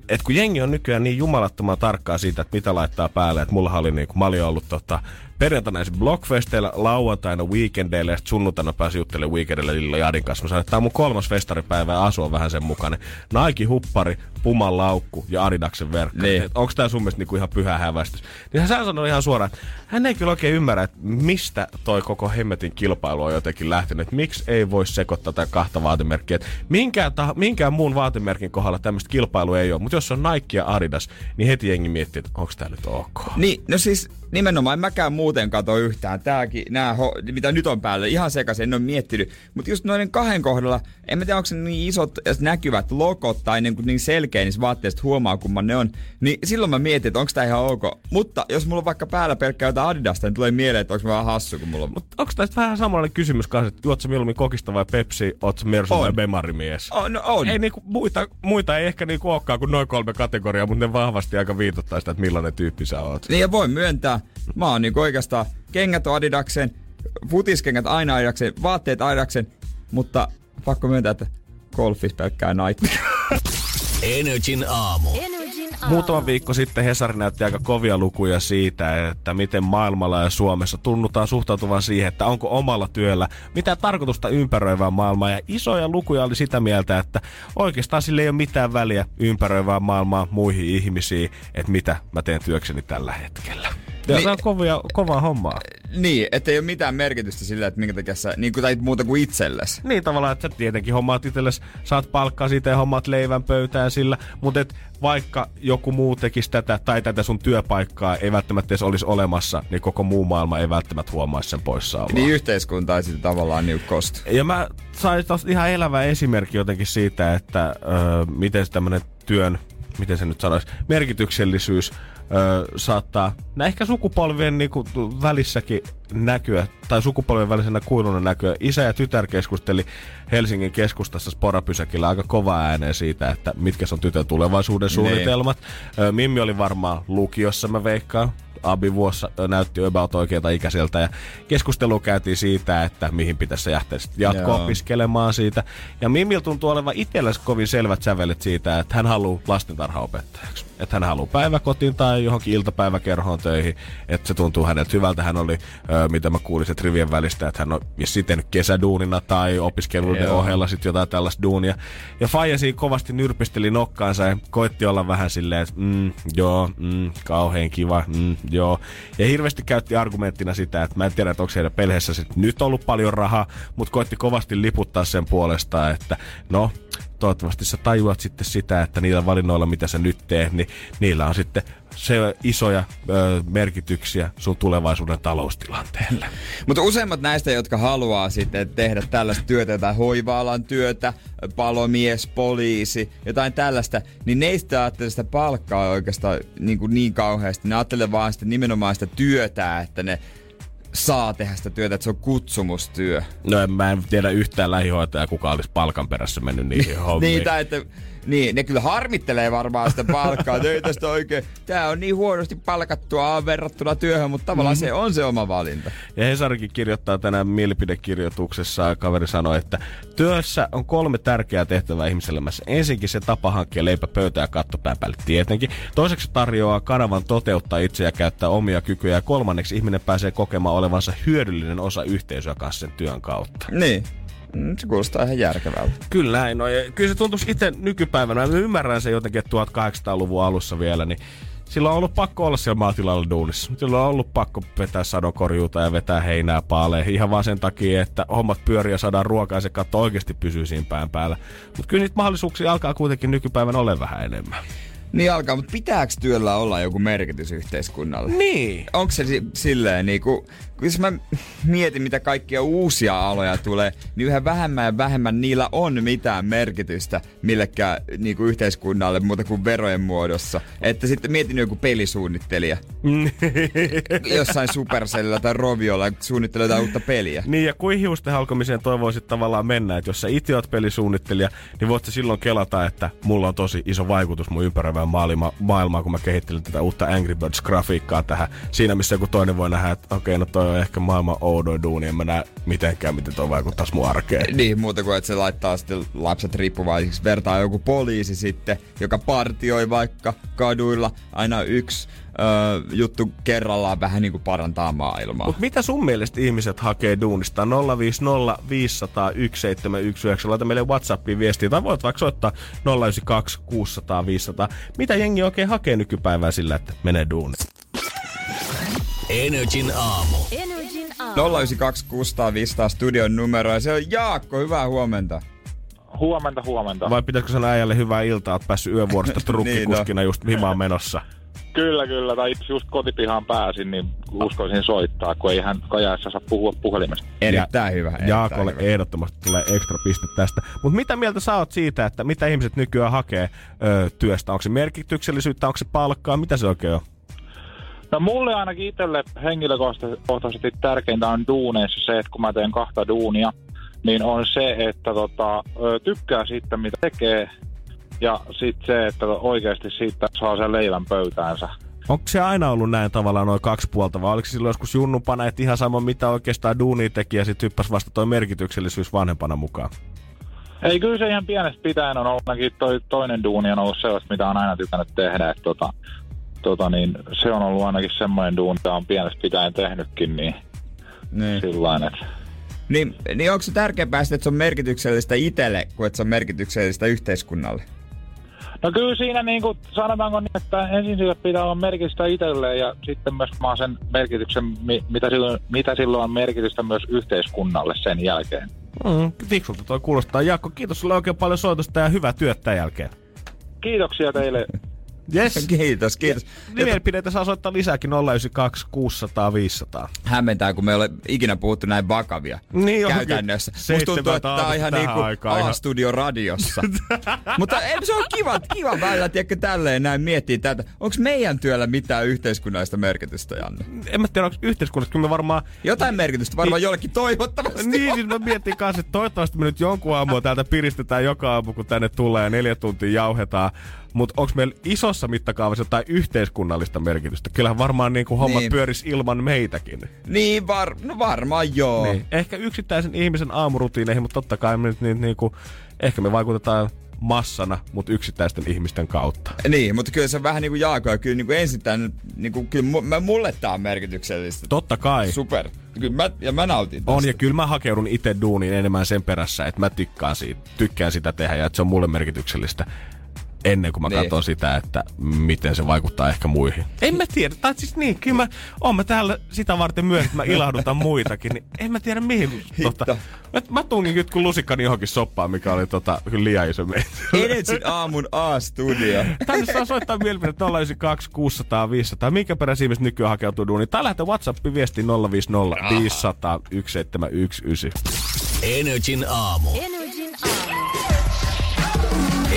et kun jengi on nykyään niin jumalattoman tarkkaa siitä, että mitä laittaa päälle, että mulla oli niin, kun mä olin ollut tota, perjantaina ensin Blockfesteillä, lauantaina Weekendeillä ja sunnuntaina pääsin juttelemaan Weekendillä Lilla Jadin kanssa. Mä sanoin, että tämä on mun kolmas festaripäivä ja asu on vähän sen mukainen. Nike huppari, Puman laukku ja Adidaksen verkka. Niin. Onko tämä sun mielestä niinku ihan pyhä hävästys? Niin hän sanoi ihan suoraan, että hän ei kyllä oikein ymmärrä, että mistä toi koko hemmetin kilpailu on jotenkin lähtenyt. Että miksi ei voi sekoittaa tätä kahta vaatemerkkiä. Et minkään, ta- minkään muun vaatemerkin kohdalla tämmöistä kilpailua ei ole. Mutta jos on Nike ja Adidas, niin heti jengi miettii, että onko tämä nyt ok. Niin, no siis nimenomaan en mäkään muuten kato yhtään. Tääkin, nää, ho- mitä nyt on päällä, ihan sekaisin, en ole miettinyt. Mutta just noiden kahden kohdalla, en mä tiedä, onko se niin isot näkyvät logot tai niin, niin selkeä niissä vaatteissa, huomaa kumman ne on. Niin silloin mä mietin, että onko tämä ihan ok. Mutta jos mulla on vaikka päällä pelkkää jotain Adidasta, niin tulee mieleen, että onko mä vähän hassu, kun mulla on... Mutta onko tästä vähän samanlainen kysymys kanssa, että juot sä mieluummin kokista vai Pepsi, oot Mersu vai Bemarimies? On, no on. Ei niinku, muita, muita ei ehkä niinku olekaan kuin noin kolme kategoriaa, mutta ne vahvasti aika viitottaa sitä, että millainen tyyppi sä oot. Niin ja voin myöntää, mä oon niinku oikeastaan kengät on Adidaksen, futiskengät aina Adidaksen, vaatteet Adidaksen, mutta pakko myöntää, että golfis pelkkää Nike. Energin aamu. Energin aamu. Muutama viikko sitten Hesari näytti aika kovia lukuja siitä, että miten maailmalla ja Suomessa tunnutaan suhtautuvan siihen, että onko omalla työllä mitä tarkoitusta ympäröivää maailmaa. Ja isoja lukuja oli sitä mieltä, että oikeastaan sille ei ole mitään väliä ympäröivää maailmaa muihin ihmisiin, että mitä mä teen työkseni tällä hetkellä. Niin- se on kovia, kovaa hommaa. niin, että ei ole mitään merkitystä sillä, että minkä takia sä, niin kuin, tai muuta kuin itsellesi. Niin tavallaan, että sä tietenkin hommaat itsellesi, saat palkkaa siitä ja hommaat leivän pöytään sillä, mutta et vaikka joku muu tekisi tätä tai tätä sun työpaikkaa ei välttämättä edes olisi olemassa, niin koko muu maailma ei välttämättä huomaisi sen poissaoloa. Niin yhteiskunta ei sitä tavallaan niin kostu. Ja mä sain taas ihan elävä esimerkki jotenkin siitä, että ö, miten tämmöinen työn, miten se nyt sanoisi, merkityksellisyys ö, saattaa ehkä sukupolvien niinku, välissäkin näkyä, tai sukupolvien välisenä kuiluna näkyä. Isä ja tytär keskusteli Helsingin keskustassa Sporapysäkillä aika kova ääneen siitä, että mitkä on tytön tulevaisuuden suunnitelmat. Ö, Mimmi oli varmaan lukiossa, mä veikkaan. Abi vuossa näytti about oikealta ikäiseltä ja keskustelu käytiin siitä, että mihin pitäisi lähteä jatko-opiskelemaan siitä. Ja Mimil tuntuu olevan itsellesi kovin selvät sävelet siitä, että hän haluaa lastentarhaopettajaksi. Että hän haluaa päiväkotiin tai johonkin iltapäiväkerhoon töihin. Että se tuntuu häneltä hyvältä. Hän oli, ö, mitä mä kuulin että rivien välistä, että hän on sitten kesäduunina tai opiskeluiden Joo. ohella sitten jotain tällaista duunia. Ja Faija siinä kovasti nyrpisteli nokkaansa ja koitti olla vähän silleen, että mm, joo, mm, kauhean kiva, mm, joo. Ja hirveästi käytti argumenttina sitä, että mä en tiedä, että onko heidän perheessä sit nyt ollut paljon rahaa, mutta koitti kovasti liputtaa sen puolesta, että no, toivottavasti sä tajuat sitten sitä, että niillä valinnoilla, mitä sä nyt teet, niin niillä on sitten se isoja ö, merkityksiä sun tulevaisuuden taloustilanteelle. Mutta useimmat näistä, jotka haluaa sitten tehdä tällaista työtä, jotain hoiva-alan työtä, palomies, poliisi, jotain tällaista, niin neistä ajattelee sitä palkkaa oikeastaan niin, kuin niin kauheasti. Ne ajattelee vaan sitä nimenomaan sitä työtä, että ne saa tehdä sitä työtä, että se on kutsumustyö. No en, mä en tiedä yhtään lähihoitajaa, kuka olisi palkan perässä mennyt niihin hommiin. Tai että, niin, ne kyllä harmittelee varmaan sitä palkkaa, että ei tästä oikein, tää on niin huonosti palkattua verrattuna työhön, mutta tavallaan mm. se on se oma valinta. Ja Hesarikin kirjoittaa tänään mielipidekirjoituksessa, kaveri sanoi, että työssä on kolme tärkeää tehtävää ihmiselämässä. Ensinnäkin se tapa hankkia leipä pöytä ja katto päälle tietenkin. Toiseksi se tarjoaa kanavan toteuttaa itse ja käyttää omia kykyjä. Ja kolmanneksi ihminen pääsee kokemaan olevansa hyödyllinen osa yhteisöä kanssa sen työn kautta. Niin. Se kuulostaa ihan järkevältä. Kyllä näin on. Ja kyllä se tuntuisi itse nykypäivänä. Mä ymmärrän sen jotenkin, että 1800-luvun alussa vielä, niin silloin on ollut pakko olla siellä maatilalla duunissa. Silloin on ollut pakko vetää sadonkorjuuta ja vetää heinää paaleen. Ihan vaan sen takia, että hommat pyörii ja saadaan ruokaa ja se katto oikeasti pysyy siinä pään päällä. Mutta kyllä niitä mahdollisuuksia alkaa kuitenkin nykypäivänä ole vähän enemmän. Niin alkaa, mutta pitääkö työllä olla joku merkitys yhteiskunnalle? Niin. Onko se si- silleen niinku, kun jos mä mietin mitä kaikkia uusia aloja tulee, niin yhä vähemmän ja vähemmän niillä on mitään merkitystä millekään niinku yhteiskunnalle muuta kuin verojen muodossa. Että sitten mietin joku pelisuunnittelija. Jossain Supercellilla tai Roviolla suunnittelee jotain uutta peliä. Niin ja kuin hiusten halkomiseen toivoisit tavallaan mennä, että jos sä itse oot pelisuunnittelija, niin voit sä silloin kelata, että mulla on tosi iso vaikutus mun ympäröivään maailma, maailmaan, kun mä kehittelen tätä uutta Angry Birds-grafiikkaa tähän. Siinä missä joku toinen voi nähdä, että okei, no toi on ehkä maailman oudoin duuni, en mä näe mitenkään, miten toi vaikuttaisi mun arkeen. Niin, muuta kuin että se laittaa sitten lapset riippuvaisiksi. Vertaa joku poliisi sitten, joka partioi vaikka kaduilla aina yksi öö, juttu kerrallaan vähän niin kuin parantaa maailmaa. Mutta mitä sun mielestä ihmiset hakee duunista? 050 500 1719. Laita meille Whatsappiin viestiä. Tai voit vaikka soittaa 092 600 500. Mitä jengi oikein hakee nykypäivää sillä, että menee duuniin? Energin aamu. Energin aamu. 092 600 500 studion numero ja se on Jaakko, hyvää huomenta. Huomenta, huomenta. Vai pitäisikö sanoa äijälle hyvää iltaa, oot päässyt yövuorosta trukkikuskina just himaan menossa? Kyllä, kyllä. Tai itse just kotipihaan pääsin, niin uskoisin soittaa, kun ei hän kajaessa saa puhua puhelimesta. Erittäin hyvä. erittäin Jaakolle hyvä. ehdottomasti tulee ekstra piste tästä. Mutta mitä mieltä sä oot siitä, että mitä ihmiset nykyään hakee ö, työstä? Onko se merkityksellisyyttä, onko se palkkaa, mitä se oikein on? No mulle ainakin itselle henkilökohtaisesti tärkeintä on duuneissa se, että kun mä teen kahta duunia, niin on se, että tota, tykkää siitä, mitä tekee, ja sitten se, että oikeasti siitä saa sen leivän pöytäänsä. Onko se aina ollut näin tavallaan noin kaksi puolta, vai oliko silloin joskus junnupana, että ihan sama mitä oikeastaan duunia teki, ja sitten hyppäsi vasta toi merkityksellisyys vanhempana mukaan? Ei, kyllä se ihan pienestä pitäen on ollut ainakin toi, toinen duuni on ollut sellaista, mitä on aina tykännyt tehdä. Että tota, tota niin, se on ollut ainakin semmoinen duuni, mitä on pienestä pitäen tehnytkin, niin Niin. sillain, että Niin, niin onko se tärkeämpää sitten, että se on merkityksellistä itselle, kuin että se on merkityksellistä yhteiskunnalle? No kyllä siinä niin kuin sanotaanko niin, että ensin sille pitää olla merkitystä itselleen ja sitten myös maa sen merkityksen, mi- mitä silloin, mitä silloin on merkitystä myös yhteiskunnalle sen jälkeen. Mm, fiksulta toi kuulostaa. Jaakko, kiitos sulle oikein paljon soitosta ja hyvää työtä jälkeen. Kiitoksia teille. Yes. Kiitos, kiitos. Mielipiteitä saa soittaa lisääkin 092 600 500. Hämmentää, kun me ei ole ikinä puhuttu näin vakavia Niin käytännössä. Musta tuntuu, että tää on ihan niinku A-studio radiossa. Mutta ei, se on kiva, kiva välillä, tiedätkö, tälleen näin miettiä tätä. Onko meidän työllä mitään yhteiskunnallista merkitystä, Janne? En mä tiedä, onko yhteiskunnassa, kyllä me varmaan... Jotain merkitystä varmaan Niin. jollekin toivottavasti. Niin, siis mä mietin kanssa, että toivottavasti me nyt jonkun aamua täältä piristetään joka aamu, kun tänne tulee ja neljä tuntia jauhetaan. Mutta onko meillä isossa mittakaavassa jotain yhteiskunnallista merkitystä? Kyllähän varmaan niin kuin hommat Niin. pyöris ilman meitäkin. Niin, var, no varmaan joo. Niin. Ehkä yksittäisen ihmisen aamurutiineihin, mutta totta kai me nyt niin, niin kuin, ehkä me vaikutetaan massana, mutta yksittäisten ihmisten kautta. Niin, mutta kyllä se vähän niin kuin Jaako, ja kyllä niin kuin ensin tämän, niin kuin, kyllä mulle tää on merkityksellistä. Totta kai. Super. Kyllä mä, ja mä nautin tästä. On, ja kyllä mä hakeudun itse duuniin enemmän sen perässä, että mä tykkään siitä, tykkään sitä tehdä ja että se on mulle merkityksellistä ennen kuin mä Niin. katson sitä, että miten se vaikuttaa ehkä muihin. En mä tiedä, tai siis niin, kyllä mä oon mä täällä sitä varten myös, että mä ilahdutan muitakin, niin en mä tiedä mihin. Tota, mä, mä tungin nyt kun lusikkani johonkin soppaan, mikä oli tota, kyllä liian iso meitä. Energin aamun A-studio. Tänne saa soittaa mielipiteet 092 600 500. Minkä perässä ihmiset nykyään hakeutuu duuniin? Tai lähetä WhatsAppin viestiin 050 500 1719. Energin aamu. Energin aamu.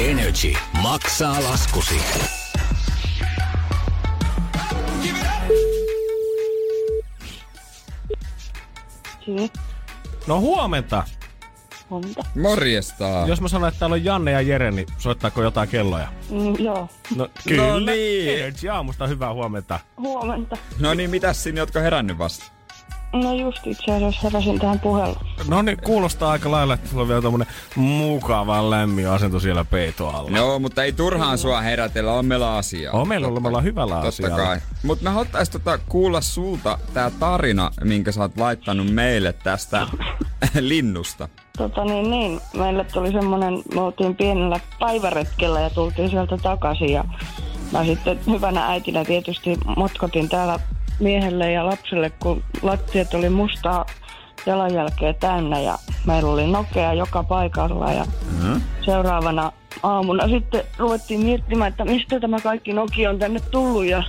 Energy maksaa laskusi. No huomenta. huomenta. Morjesta. Jos mä sanon, että täällä on Janne ja Jere, niin soittaako jotain kelloja? Mm, joo, No kyllä. No niin. Energy aamusta hyvää huomenta. huomenta. No niin, mitäs sinne, jotka herännyt vasta? No just itse asiassa heräsin tähän puheluun. No niin, kuulostaa aika lailla, että sulla on vielä tommonen mukava lämmin asento siellä peitoalla. Joo, mutta ei turhaan sua herätellä, on meillä asiaa. On meillä ollut, me ollaan hyvällä Totta asialla. kai. Mutta me haluttais tota kuulla sulta tää tarina, minkä sä oot laittanut meille tästä linnusta. Tota niin, niin, meille tuli semmonen, me oltiin pienellä päiväretkellä ja tultiin sieltä takaisin ja mä sitten hyvänä äitinä tietysti motkotin täällä miehelle ja lapselle, kun lattiat oli mustaa jalanjälkeä täynnä ja meillä oli nokea joka paikalla ja Mm-hmm. seuraavana aamuna sitten ruvettiin miettimään, että mistä tämä kaikki Nokia on tänne tullut ja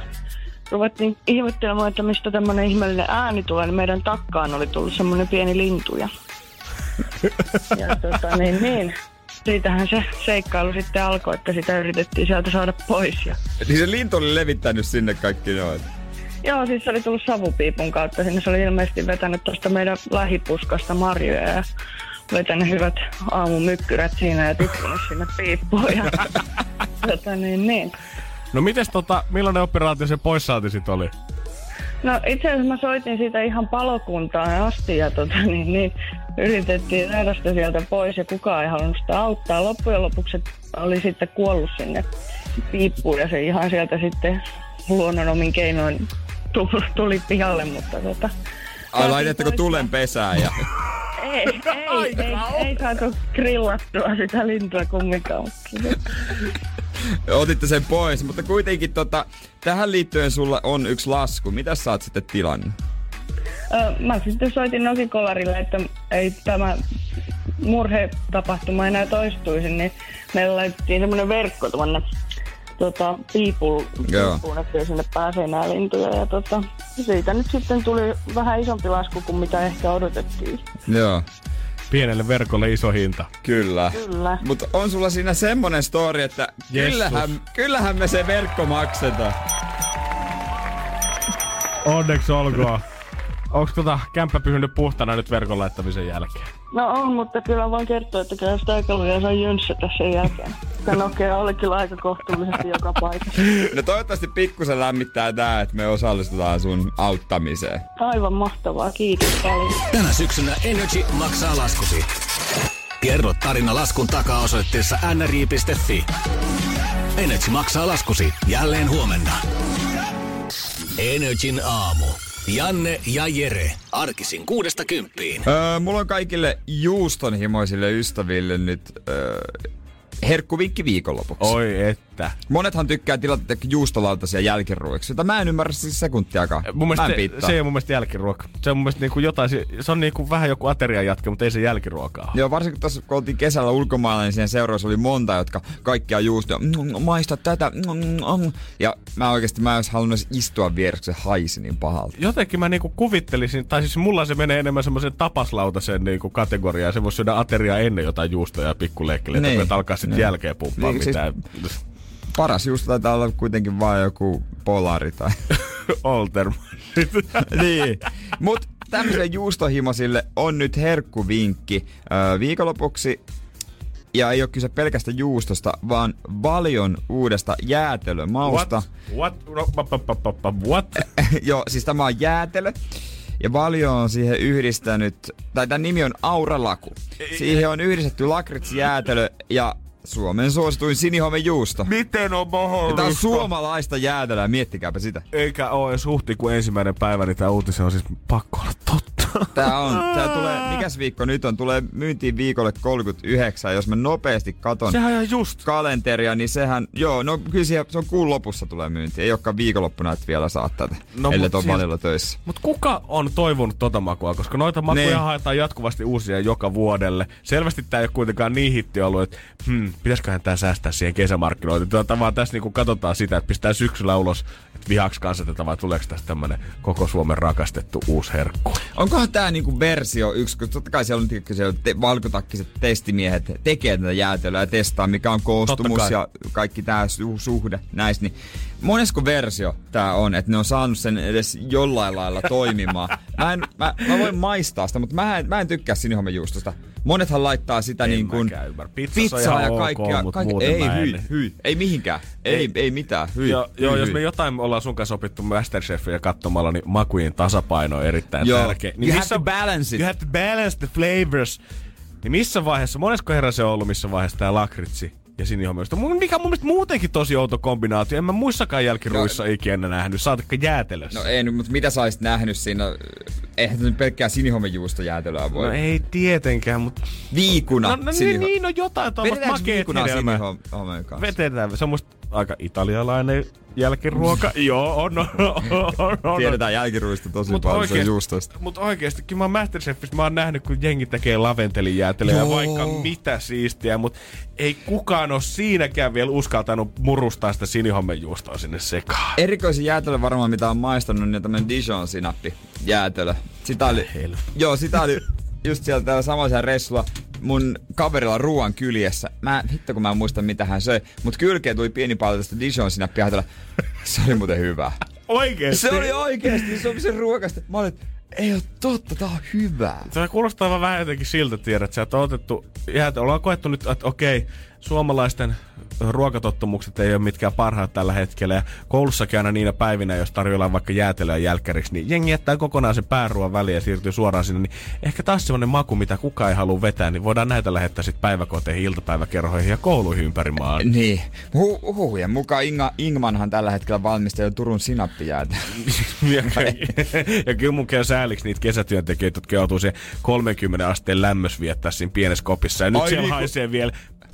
ruvettiin ihmettelemään, että mistä tämmöinen ihmeellinen ääni tulee, niin meidän takkaan oli tullut semmoinen pieni lintu ja, ja tota, niin, niin. Siitähän se seikkailu sitten alkoi, että sitä yritettiin sieltä saada pois. Ja... Niin se lintu oli levittänyt sinne kaikki noin. Joo, siis se oli tullut savupiipun kautta. Sinne se oli ilmeisesti vetänyt tuosta meidän lähipuskasta marjoja ja vetänyt hyvät aamumykkyrät siinä ja tippunut sinne piippuun. Ja, tota, niin, niin. No mites tota, millainen operaatio se poissaanti sit oli? No itse asiassa mä soitin siitä ihan palokuntaan asti ja tota, niin, niin, yritettiin saada sitä sieltä pois ja kukaan ei halunnut sitä auttaa. Loppujen lopuksi oli sitten kuollut sinne piippuun ja se ihan sieltä sitten luonnon omin keinoin tuli, tuli pihalle, mutta tota, Ai laitetko tulen pesään ja... ei, ei, ei, ei, saatu grillattua sitä lintua kumminkaan. Otitte sen pois, mutta kuitenkin tota, tähän liittyen sulla on yksi lasku. Mitä sä oot sitten tilannut? Ö, Mä sitten soitin Nokikolarille, että ei tämä murhetapahtuma enää toistuisi, niin meillä laitettiin semmoinen verkko tuonne tota, piipul, piipuun, että sinne pääsee nämä lintuja. Ja tota, siitä nyt sitten tuli vähän isompi lasku kuin mitä ehkä odotettiin. Joo. Pienelle verkolle iso hinta. Kyllä. Kyllä. Mutta on sulla siinä semmonen story, että Jessus. kyllähän, kyllähän me se verkko maksetaan. Onneksi olkoon. Onko tota kämppä pysynyt puhtana nyt verkon laittamisen jälkeen? No on, mutta kyllä voin kertoa, että kyllä sitä aikaluja saa jynssätä sen jälkeen. Sitä Nokia oli kyllä aika kohtuullisesti joka paikassa. No toivottavasti pikkusen lämmittää tää, että me osallistutaan sun auttamiseen. Aivan mahtavaa, kiitos paljon. Tänä syksynä Energy maksaa laskusi. Kerro tarina laskun takaa osoitteessa nri.fi. Energy maksaa laskusi jälleen huomenna. Energin aamu. Janne ja Jere. Arkisin kuudesta kymppiin. Öö, mulla on kaikille juustonhimoisille ystäville nyt öö, herkkuvinkki viikonlopuksi. Oi että. Monethan tykkää tilata juustolautasia jälkiruoiksi, jota mä en ymmärrä siis sekuntiakaan. Mun mielestä mä en se, ei ole mun mielestä jälkiruoka. Se on mun mielestä niinku jotain, se, se on niinku vähän joku aterian jatke, mutta ei se jälkiruokaa. Joo, varsinkin tuossa kun oltiin kesällä ulkomailla, niin siinä seuraavassa oli monta, jotka kaikkia juustoja, "Mm, maista tätä, mm, mm." ja mä oikeasti mä en halunnut istua vieressä, se haisi niin pahalta. Jotenkin mä niinku kuvittelisin, tai siis mulla se menee enemmän semmoisen tapaslautasen niinku kategoriaan. Se voisi syödä ateriaa ennen jotain juustoja ja pikkuleikkeleitä, Niin. niin. alkaa sitten Niin. jälkeen pumppaa Niin, siis- mitään. Paras juusto taitaa olla kuitenkin vaan joku polari tai... Olterman. niin. Mut tämmöisille juustohimosille on nyt herkkuvinkki öö, viikonlopuksi. Ja ei ole kyse pelkästä juustosta, vaan valion uudesta jäätelömausta. What? What? No, what? Joo, siis tämä on jäätelö. Ja Valio on siihen yhdistänyt, tai tämän nimi on Auralaku. Siihen on yhdistetty lakritsjäätelö ja Suomen suosituin sinihomejuusto. Miten on Ja Tämä on mahdollista? suomalaista jäätelöä, miettikääpä sitä. Eikä oo edes huhtikuun ensimmäinen päivä, niin tää uutisen on siis pakko olla totta. Tää on, tää tulee, mikäs viikko nyt on, tulee myyntiin viikolle 39, jos mä nopeasti katon Sehän on ihan just. kalenteria, niin sehän, joo, no kyllä siihen, se on kuun lopussa tulee myyntiin. Ei olekaan viikonloppuna, että vielä saa tätä, No, ellei ole siis- valilla töissä. Mut kuka on toivonut tota makua? Koska noita makuja Niin. haetaan jatkuvasti uusia joka vuodelle. Selvästi tää ei ole kuitenkaan niin hitti ollut, että hmm, pitäisiköhän tää säästää siihen kesämarkkinoihin. Tota, vaan tässä niinku katsotaan sitä, että pistää syksyllä ulos, että vihaks kanssa tätä, vai tuleeko tästä tämmönen koko Suomen rakastettu uusi herkku. Onkohan tää niinku versio yksi, kun totta kai siellä on, siellä te, valkotakkiset testimiehet tekee tätä jäätelöä ja testaa, mikä on koostumus ja kaikki tää su- suhde näistä. Niin monesko versio tää on, että ne on saanut sen edes jollain lailla toimimaan? Mä, en, mä, mä voin maistaa sitä, mutta mä en, mä en tykkää sinihomejuustosta. Monethan laittaa sitä En niin kuin pizzaa ja ok, kaikkea. mut kaikkea. Ei, hyi, hyi. Ei mihinkään. Ei, ei, ei mitään. Hyi, Joo, hyi, joo jos hyi. me jotain ollaan sun kanssa opittu Masterchefia katsomalla, niin makujen tasapaino on erittäin Joo. tärkeä. You have to balance it. You have to balance the flavors. Niin missä vaiheessa, monesko herra se on ollut, missä vaiheessa tää lakritsi ja sinihomeista? Mikä on mun mielestä muutenkin tosi outo kombinaatio. En mä muissakaan jälkiruissa no, ikinä nähnyt, saatikka jäätelössä. No ei, mutta mitä sä olisit nähnyt siinä? Eihän se nyt pelkkää sinihomejuustojäätelöä voi. no ei tietenkään, mutta... Viikuna. No, no niin, niin, no jotain tuommoista makeet hedelmää. sinihomeen kanssa? Vetetään. Se on musta aika italialainen jälkiruoka. Joo, on, on, on, on. Tiedetään jälkiruista tosi Mut paljon se oikeesti- juustoista. Mut oikeesti, kyllä mä Masterchefissa mä oon nähnyt, kun jengi tekee laventelijäätelöä ja vaikka mitä siistiä, mut ei kukaan oo siinäkään vielä uskaltanut murustaa sitä sinihomejuustoa sinne sekaan. Erikoisin jäätelö varmaan, mitä on maistanut, niin tämmönen Dijon sinappi jäätelö. Sitä oli, joo, sitä oli just siellä täällä samaisella reissulla mun kaverilla ruoan kyljessä. Mä, hitto kun mä en muista mitä hän söi, mut kylkeen tuli pieni paljon tästä Dijon jäätelöä. Se oli muuten hyvä. Oikeesti? Se oli oikeesti, se oli se ruokasta. Mä olin, ei oo totta, tää on hyvää. Se kuulostaa vaan vähän jotenkin siltä, tiedät sä, että on otettu, jäätä, ollaan koettu nyt, että okei, suomalaisten ruokatottumukset ei ole mitkään parhaat tällä hetkellä. Ja koulussakin aina niinä päivinä, jos tarjoillaan vaikka jäätelöä jälkäriksi, niin jengi jättää kokonaan sen pääruoan väliin ja siirtyy suoraan sinne. Niin ehkä taas semmonen maku, mitä kukaan ei halua vetää, niin voidaan näitä lähettää sitten päiväkoteihin, iltapäiväkerhoihin ja kouluihin ympäri maan. Niin. Hu- huhujen mukaan Inga, Ingmanhan tällä hetkellä valmistaa jo Turun sinappijäätä. ja, ja kyllä mun käy sääliksi niitä kesätyöntekijöitä, jotka joutuu siihen 30 asteen lämmös viettää siinä pienessä kopissa. Ja nyt Ai siellä niinku- haisee vielä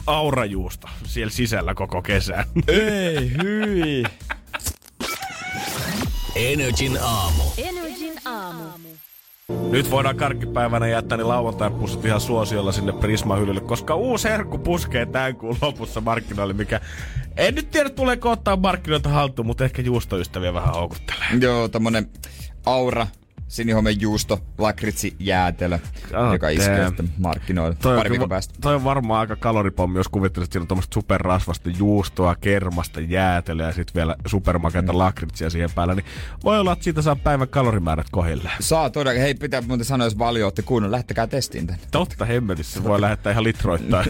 aurajuusta siellä sisällä koko kesän. Ei, hyi. Energin aamu. Energin aamu. Nyt voidaan karkkipäivänä jättää ne lauantai-pussut ihan suosiolla sinne Prisma-hyllylle, koska uusi herkku puskee tämän kuun lopussa markkinoille, mikä en nyt tiedä tuleeko ottaa markkinoita haltuun, mutta ehkä juustoystäviä vähän houkuttelee. Joo, tommonen aura, sinihomen juusto, lakritsi, jäätelö, God joka iskee sitten markkinoille Toi on, pari viikon päästä. toi on varmaan aika kaloripommi, jos kuvittelisit, että siinä on tuommoista superrasvasta juustoa, kermasta, jäätelöä ja sitten vielä supermakeita mm. lakritsia siihen päällä, niin voi olla, että siitä saa päivän kalorimäärät kohille. Saa todella. Hei, pitää muuten sanoa, jos valio otti kunnon, lähtekää testiin tänne. Totta hemmetissä, voi lähettää ihan litroittain.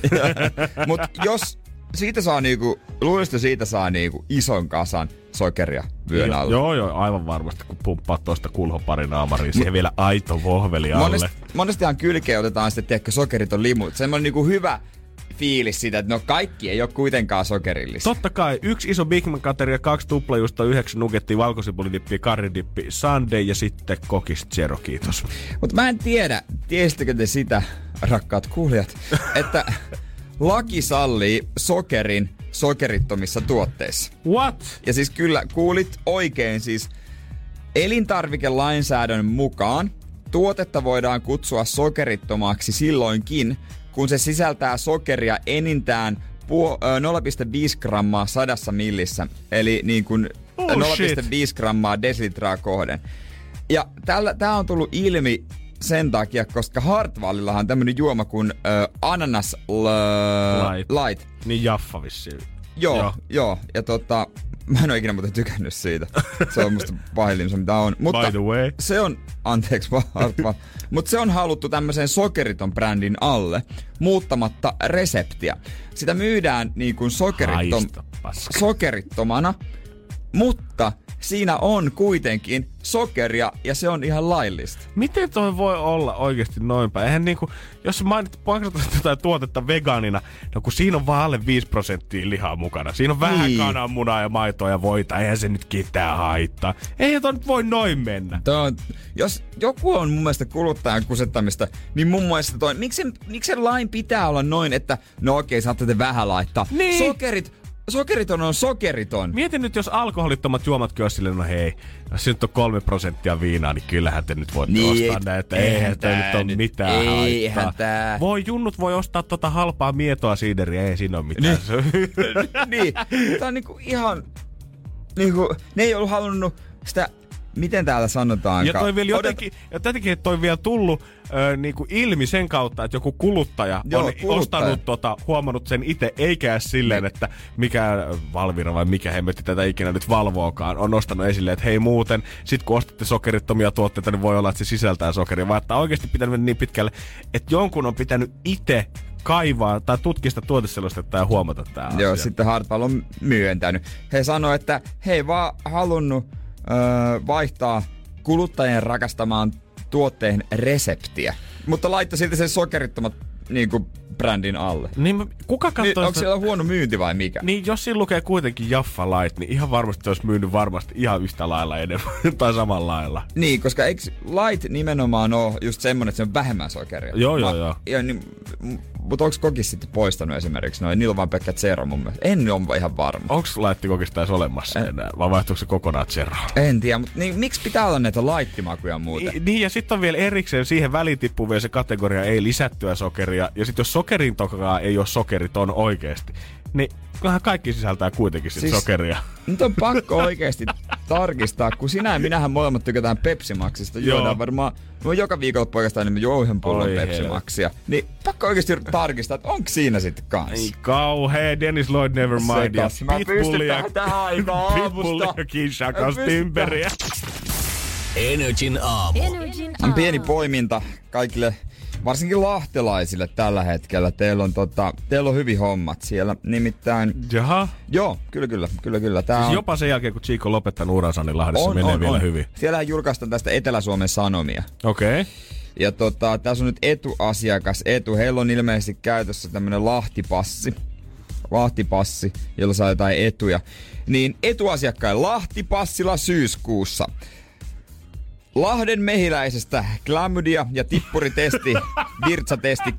Mut jos siitä saa niinku, luulisin, että siitä saa niinku ison kasan sokeria vyön alle. Joo, joo, aivan varmasti, kun pumppaa tuosta kulhoparin naamariin, siihen vielä aito vohveli alle. Monesti, monestihan kylkeen otetaan sitten, tiedätkö, sokeriton limu. Semmoinen niinku hyvä fiilis siitä, että no kaikki ei ole kuitenkaan sokerillista. Totta kai, yksi iso Big Mac ja kaksi tuplajuusta, yhdeksän nuggettia, valkosipulidippi, karridippi, sundae ja sitten kokis zero, kiitos. Mutta mä en tiedä, tiesittekö te sitä, rakkaat kuulijat, että laki sallii sokerin sokerittomissa tuotteissa. What? Ja siis kyllä kuulit oikein siis elintarvikelainsäädännön mukaan tuotetta voidaan kutsua sokerittomaksi silloinkin, kun se sisältää sokeria enintään puo- ö, 0,5 grammaa sadassa millissä, eli niin kuin Oh, 0,5 grammaa desilitraa kohden. Ja tämä on tullut ilmi sen takia, koska Hartwallillahan on tämmönen juoma kuin ö, ananas l- Light. light. Niin Jaffa vissiin. Joo, Joo. joo. Ja tota, mä en ole ikinä muuten tykännyt siitä. Se on musta pahin mitä on. Mutta By the way. se on, anteeksi vaan, mutta se on haluttu tämmöisen sokeriton brändin alle, muuttamatta reseptiä. Sitä myydään niin kuin paska. sokerittomana, mutta siinä on kuitenkin sokeria ja se on ihan laillista. Miten toi voi olla oikeasti noin päin? Eihän niinku, jos mainit paikataan jotain tuotetta vegaanina, no kun siinä on vaan alle 5 prosenttia lihaa mukana. Siinä on vähän Niin. kananmunaa ja maitoa ja voita. Eihän se nyt ketään haittaa. Eihän toi nyt voi noin mennä. Toi on, jos joku on mun mielestä kuluttajan kusettamista, niin mun mielestä toi, miksi, miksi lain pitää olla noin, että no okei, saatte te vähän laittaa. Niin. Sokerit, sokeriton on sokeriton. Mieti nyt, jos alkoholittomat juomat olisi silleen, no hei, jos nyt on kolme prosenttia viinaa, niin kyllähän te nyt voitte Niin, ostaa näitä. eihän Eihän tää nyt ole nyt- mitään eihän haittaa. tää. Voi junnut voi ostaa tota halpaa mietoa siideriä, ei siinä ole mitään. niin, tää on niinku ihan, niinku, ne ei ollut halunnut sitä, miten täällä sanotaan? Ja toi vielä jotenkin, ja jotenkin että toi vielä tullut ö, niinku ilmi sen kautta, että joku kuluttaja Joo, on kuluttaja. ostanut tota, huomannut sen itse, eikä edes silleen, että mikä Valvira vai mikä hemmetti tätä ikinä nyt valvookaan, on nostanut esille, että hei muuten, sit kun ostatte sokerittomia tuotteita, niin voi olla, että se sisältää sokeria, vaan että oikeasti pitänyt mennä niin pitkälle, että jonkun on pitänyt itse kaivaa tai tutkia sitä tuoteselostetta ja huomata tämä Joo, asia. sitten Hartwall on myöntänyt. He sanoi, että he ei vaan halunnut vaihtaa kuluttajien rakastamaan tuotteen reseptiä, mutta laittoi silti sen sokerittomat niinku, brändin alle. Niin, kuka Niin, katsoo onko sitä- siellä huono myynti vai mikä? Niin, jos siinä lukee kuitenkin Jaffa Light, niin ihan varmasti se olisi myynyt varmasti ihan yhtä lailla enemmän tai samalla lailla. Niin, koska eikö light nimenomaan ole just semmonen, että se on vähemmän sokeria? Joo, joo, joo. Ja, niin, mutta onko kokis sitten poistanut esimerkiksi noin? Niillä on vaan pelkkä zero mun mielestä. En ole ihan varma. Onko Light kokista edes olemassa Eh. enää, vai vaihtuuko se kokonaan zeroon? En tiedä, mutta niin, miksi pitää olla näitä laittimakuja muuten? I- Niin, ja sitten on vielä erikseen siihen väliin tippuu vielä se kategoria ei lisättyä sokeria. Ja sitten jos sokerin tokaa ei ole sokeriton oikeesti, niin kyllähän kaikki sisältää kuitenkin sit Siis- sokeria. Nyt on pakko oikeasti tarkistaa, kun sinä ja minähän molemmat tykätään Pepsi Maxista. Joo. Juodaan varmaan, oon joka viikolla oikeastaan enemmän juo yhden pullon Oi Pepsi helvetti. Maxia. Niin pakko oikeasti tarkistaa, että onko siinä sitten kans. Ei kauhea, Dennis Lloyd Nevermind ja Sekas. Mä pystyn Pitbullia, tähän aikaan Pitbullia aamusta. Timberiä. Energin aamu. Energin On pieni poiminta kaikille, varsinkin lahtelaisille tällä hetkellä. Teillä on, tota, teillä on hyvin hommat siellä. Nimittäin, Jaha, joo, kyllä, kyllä, kyllä, kyllä. Tää siis on, jopa sen jälkeen kun Chico lopettanut uransa, niin Lahdessa menee vielä hyvin. Siellähän julkaistaan tästä Etelä-Suomen Sanomia. Okei. Okay. Ja tota, tässä on nyt etuasiakas etu. Heillä on ilmeisesti käytössä tämmönen lahtipassi. Lahtipassi, jolla saa jotain etuja. Niin etuasiakkain lahtipassilla syyskuussa. Lahden mehiläisestä klamydia ja tippuritesti, virtsatesti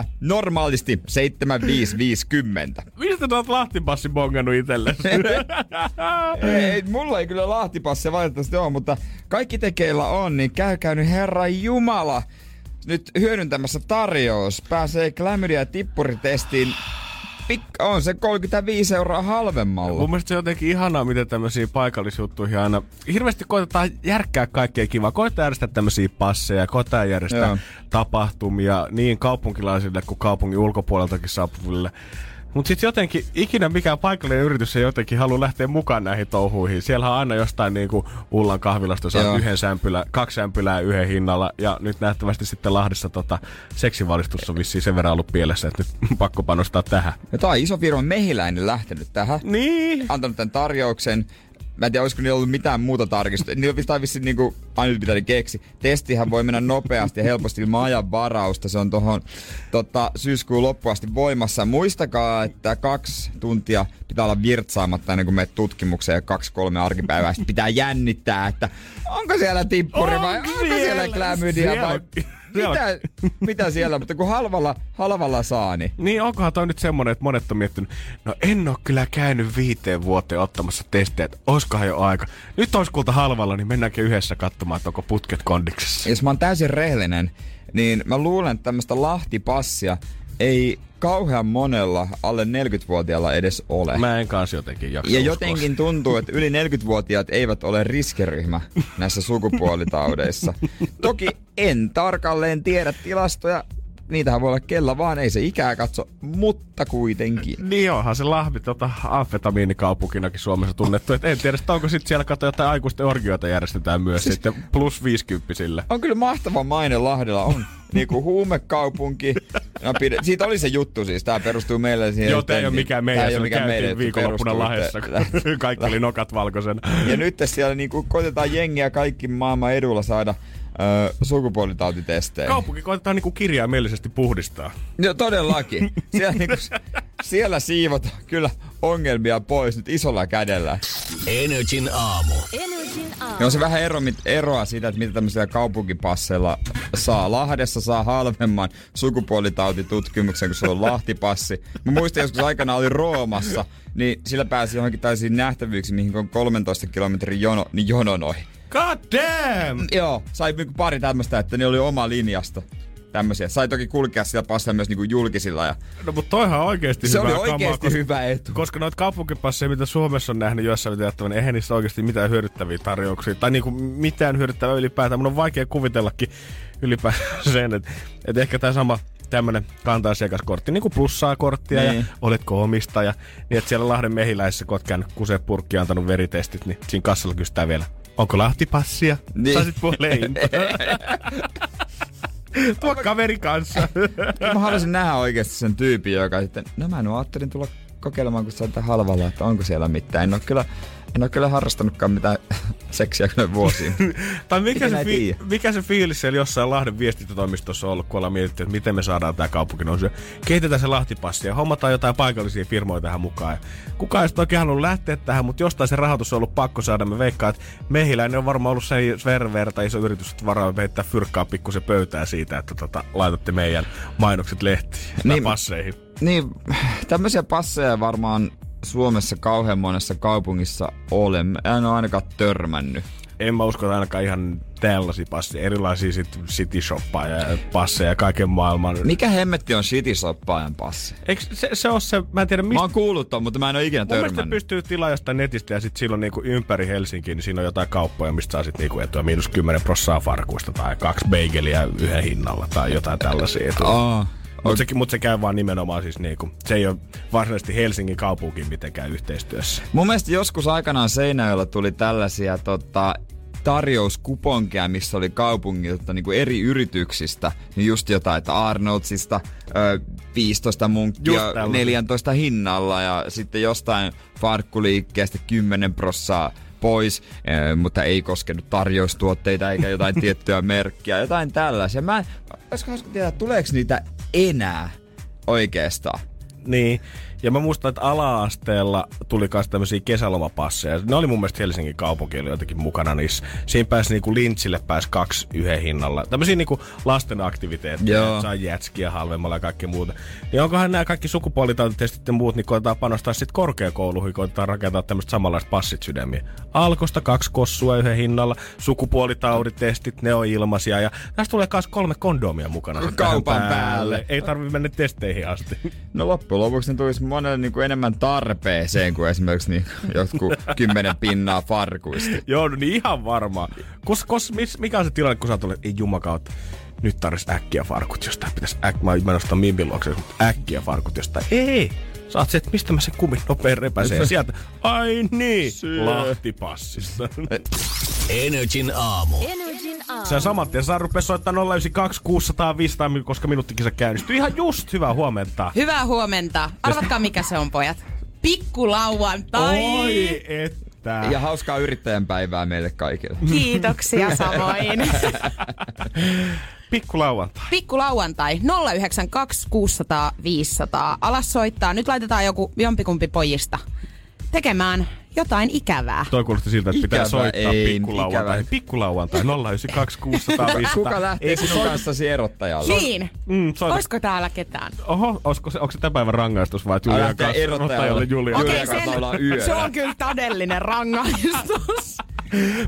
39,90, normaalisti 75,50. Mistä tuot lahtipassi bongannut itsellesi? ei, mulla ei kyllä lahtipassia valitettavasti ole, mutta kaikki tekeillä on, niin käykää nyt Herra Jumala nyt hyödyntämässä tarjous. Pääsee klamydia ja tippuritestiin Pik- on se 35 euroa halvemmalla. Mun mielestä se on jotenkin ihanaa, miten tämmöisiä paikallisjuttuihin aina... Hirveästi koitetaan järkkää kaikkea kivaa. Koitetaan järjestää tämmöisiä passeja, koitetaan järjestää Joo. tapahtumia niin kaupunkilaisille kuin kaupungin ulkopuoleltakin saapuville. Mutta sitten jotenkin ikinä mikään paikallinen yritys ei jotenkin halua lähteä mukaan näihin touhuihin. Siellä on aina jostain niinku Ullan kahvilasta saa yhden sämpylä, kaksi sämpylää yhden hinnalla. Ja nyt nähtävästi sitten Lahdessa tota, seksivalistus on vissiin sen verran ollut pielessä, että nyt pakko panostaa tähän. Ja on iso firma mehiläinen lähtenyt tähän. Niin. Antanut tämän tarjouksen. Mä en tiedä, olisiko niillä ollut mitään muuta tarkistusta. Niillä pitää vissiin niinku, ainut mitä ne keksi. Testihän voi mennä nopeasti ja helposti ilman ajan varausta. Se on tuohon tota, syyskuun loppuun asti voimassa. Muistakaa, että kaksi tuntia pitää olla virtsaamatta ennen kuin menet tutkimukseen ja kaksi-kolme arkipäivää. Sitten pitää jännittää, että onko siellä tippuri vai onko siellä, siellä klamydia vai mitä, mitä siellä, mutta kun halvalla, halvalla saa, niin... Niin, onkohan toi nyt semmonen, että monet on miettinyt, no en oo kyllä käynyt viiteen vuoteen ottamassa testejä, että oiskohan jo aika. Nyt olisi kulta halvalla, niin mennäänkin yhdessä katsomaan, että onko putket kondiksessa. Jos mä oon täysin rehellinen, niin mä luulen, että tämmöistä lahtipassia ei kauhean monella alle 40-vuotiaalla edes ole. Mä en kanssa jotenkin jaksa Ja uskoa. jotenkin tuntuu, että yli 40-vuotiaat eivät ole riskiryhmä näissä sukupuolitaudeissa. Toki en tarkalleen tiedä tilastoja, niitähän voi olla kella vaan, ei se ikää katso, mutta kuitenkin. Niin onhan se Lahti tota, amfetamiinikaupunkinakin Suomessa tunnettu. Et en tiedä, onko sitten siellä kato jotain aikuisten orgioita järjestetään myös siis... sitten plus 50 On kyllä mahtava maine Lahdella, on niinku huumekaupunki. No, pide, siitä oli se juttu siis, tää perustuu meille siihen. Joo, tää ei ole mikään meidän, ei ole mikään meidän viikonloppuna Lahdessa, kaikki oli nokat valkoisen. Ja nyt siellä niinku koitetaan jengiä kaikki maailman edulla saada öö, sukupuolitautitestejä. Kaupunki koitetaan niinku kirjaimellisesti puhdistaa. No todellakin. Siellä, niinku, siellä siivot kyllä ongelmia pois nyt isolla kädellä. Energin aamu. Energin aamu. Ja on se vähän ero, eroa siitä, että mitä tämmöisillä kaupunkipasseilla saa. Lahdessa saa halvemman sukupuolitautitutkimuksen, kun se on Lahtipassi. Mä muistan joskus aikana oli Roomassa, niin sillä pääsi johonkin täysiin nähtävyyksiin, mihin on 13 kilometrin jono, niin jononoi. God damn! Joo, sai niinku pari tämmöistä, että ne oli oma linjasta tämmöisiä. Sai toki kulkea siellä passilla myös niinku julkisilla. Ja... No mutta toihan on oikeasti Se hyvä oli oikeasti kamaa, koska, hyvä etu. Koska noita kaupunkipasseja, mitä Suomessa on nähnyt jossain videottavan, niin eihän niissä oikeasti mitään hyödyttäviä tarjouksia. Tai niinku mitään hyödyttävää ylipäätään. Mun on vaikea kuvitellakin ylipäätään sen, että, että ehkä tämä sama tämmönen kanta-asiakaskortti, niin kuin plussaa korttia niin. ja oletko omistaja. Niin että siellä Lahden mehiläisessä, kun oot käynyt kusepurkki ja antanut veritestit, niin siinä kassalla kysytään vielä, onko Lahtipassia? Niin. Saisit puoleen Tuo kaveri kanssa. Mä haluaisin nähdä oikeasti sen tyypin, joka sitten, no mä en ajattelin tulla kokeilemaan, kun se on halvalla, että onko siellä mitään. En oo kyllä, en ole kyllä harrastanutkaan mitään seksiä kyllä vuosiin. tai mikä se, fi- mikä se fiilis siellä jossain Lahden viestintätoimistossa on ollut, kun ollaan mietitty, että miten me saadaan tämä kaupunki nousu. Kehitetään se Lahtipassi ja hommataan jotain paikallisia firmoja tähän mukaan. Kukaan ei oikein halunnut lähteä tähän, mutta jostain se rahoitus on ollut pakko saada. Me veikkaan, että mehiläinen on varmaan ollut se verta iso yritys, että varaa heittää fyrkkaa pikkusen pöytää siitä, että tota, laitatte meidän mainokset lehtiin niin, passeihin. Niin, tämmöisiä passeja varmaan Suomessa kauhean monessa kaupungissa ole. En ole ainakaan törmännyt. En mä usko, että ainakaan ihan tällaisia passeja, erilaisia sit city ja passeja ja kaiken maailman. Mikä hemmetti on city shoppaajan passi? Eikö se, se on se, mä en tiedä mistä... Mä oon kuullut ton, mutta mä en ole ikinä törmännyt. Mun pystyy tilaa jostain netistä ja sit silloin niinku ympäri Helsinkiä, niin siinä on jotain kauppoja, mistä saa sit niinku etua miinus 10 prossaa farkuista tai kaksi bageliä yhden hinnalla tai jotain tällaisia etuja. Oh. Mutta se, mut se käy vaan nimenomaan siis niinku, se ei ole varsinaisesti Helsingin kaupunki mitenkään yhteistyössä. Mun mielestä joskus aikanaan Seinäjoella tuli tällaisia tota, tarjouskuponkeja, missä oli kaupungilta niin kuin eri yrityksistä, niin just jotain, että Arnoldsista ö, 15 munkkia 14 hinnalla ja sitten jostain farkkuliikkeestä 10 prossaa pois, mutta ei koskenut tarjoustuotteita eikä jotain tiettyä merkkiä, jotain tällaisia. Mä olisiko hauska tiedä, tuleeko niitä enää oikeastaan? Niin. Ja mä muistan, että ala-asteella tuli myös tämmöisiä kesälomapasseja. Ne oli mun mielestä Helsingin kaupunki oli jotenkin mukana niissä. Siinä pääsi niinku lintsille pääsi kaksi yhden hinnalla. Tämmöisiä niinku lasten aktiviteetteja. Joo. Saa jätskiä halvemmalla ja kaikki muuta. Niin onkohan nämä kaikki sukupuolitautitestit ja muut, niin koetaan panostaa sitten korkeakouluihin, koetaan rakentaa tämmöistä samanlaista passit sydämiä. Alkosta kaksi kossua yhden hinnalla, sukupuolitauditestit, ne on ilmaisia ja tästä tulee myös kolme kondomia mukana. Kaupan päälle. Ei tarvi mennä testeihin asti. No loppujen lopuksi ne tulisi monelle niin kuin enemmän tarpeeseen kuin esimerkiksi niin jotkut kymmenen pinnaa farkuista. Joo, no niin ihan varmaan. Kos, kos, mikä on se tilanne, kun sä tulet, ei jumakautta, nyt tarvitsisi äkkiä farkut jostain. Pitäisi äk, mä oon menossa Mimpin luokse, mutta äkkiä farkut jostain. Ei, Saat se, että mistä mä se kumin nopein repäsee sieltä. Ai niin, Lahtipassista. Energin aamu. Energin aamu. Sä saman tien saa rupea soittaa 092 600 500, koska minuuttikisa käynnistyy. Ihan just hyvää huomenta. Hyvää huomenta. Arvatkaa mikä se on, pojat. Pikkulauantai. Oi, että. Ja hauskaa yrittäjän päivää meille kaikille. Kiitoksia samoin. Pikku lauantai. Pikkulauantai 092 600 500. Alas soittaa. Nyt laitetaan joku jompikumpi pojista tekemään jotain ikävää. Toi kuulosti siltä, että pitää Ikävä, soittaa ei, pikkulauantai. ikävä. Pikkulauantai 092 600 500. Kuka lähtee sinun kanssasi erottajalle? Niin. Mm, soita. Olisiko täällä ketään? Oho, olisiko se, onko se tämän päivän rangaistus vai Julian lähtee kanssa? erottajalle. Ottajalle Julian. Okei. Yöllä. se on kyllä todellinen rangaistus.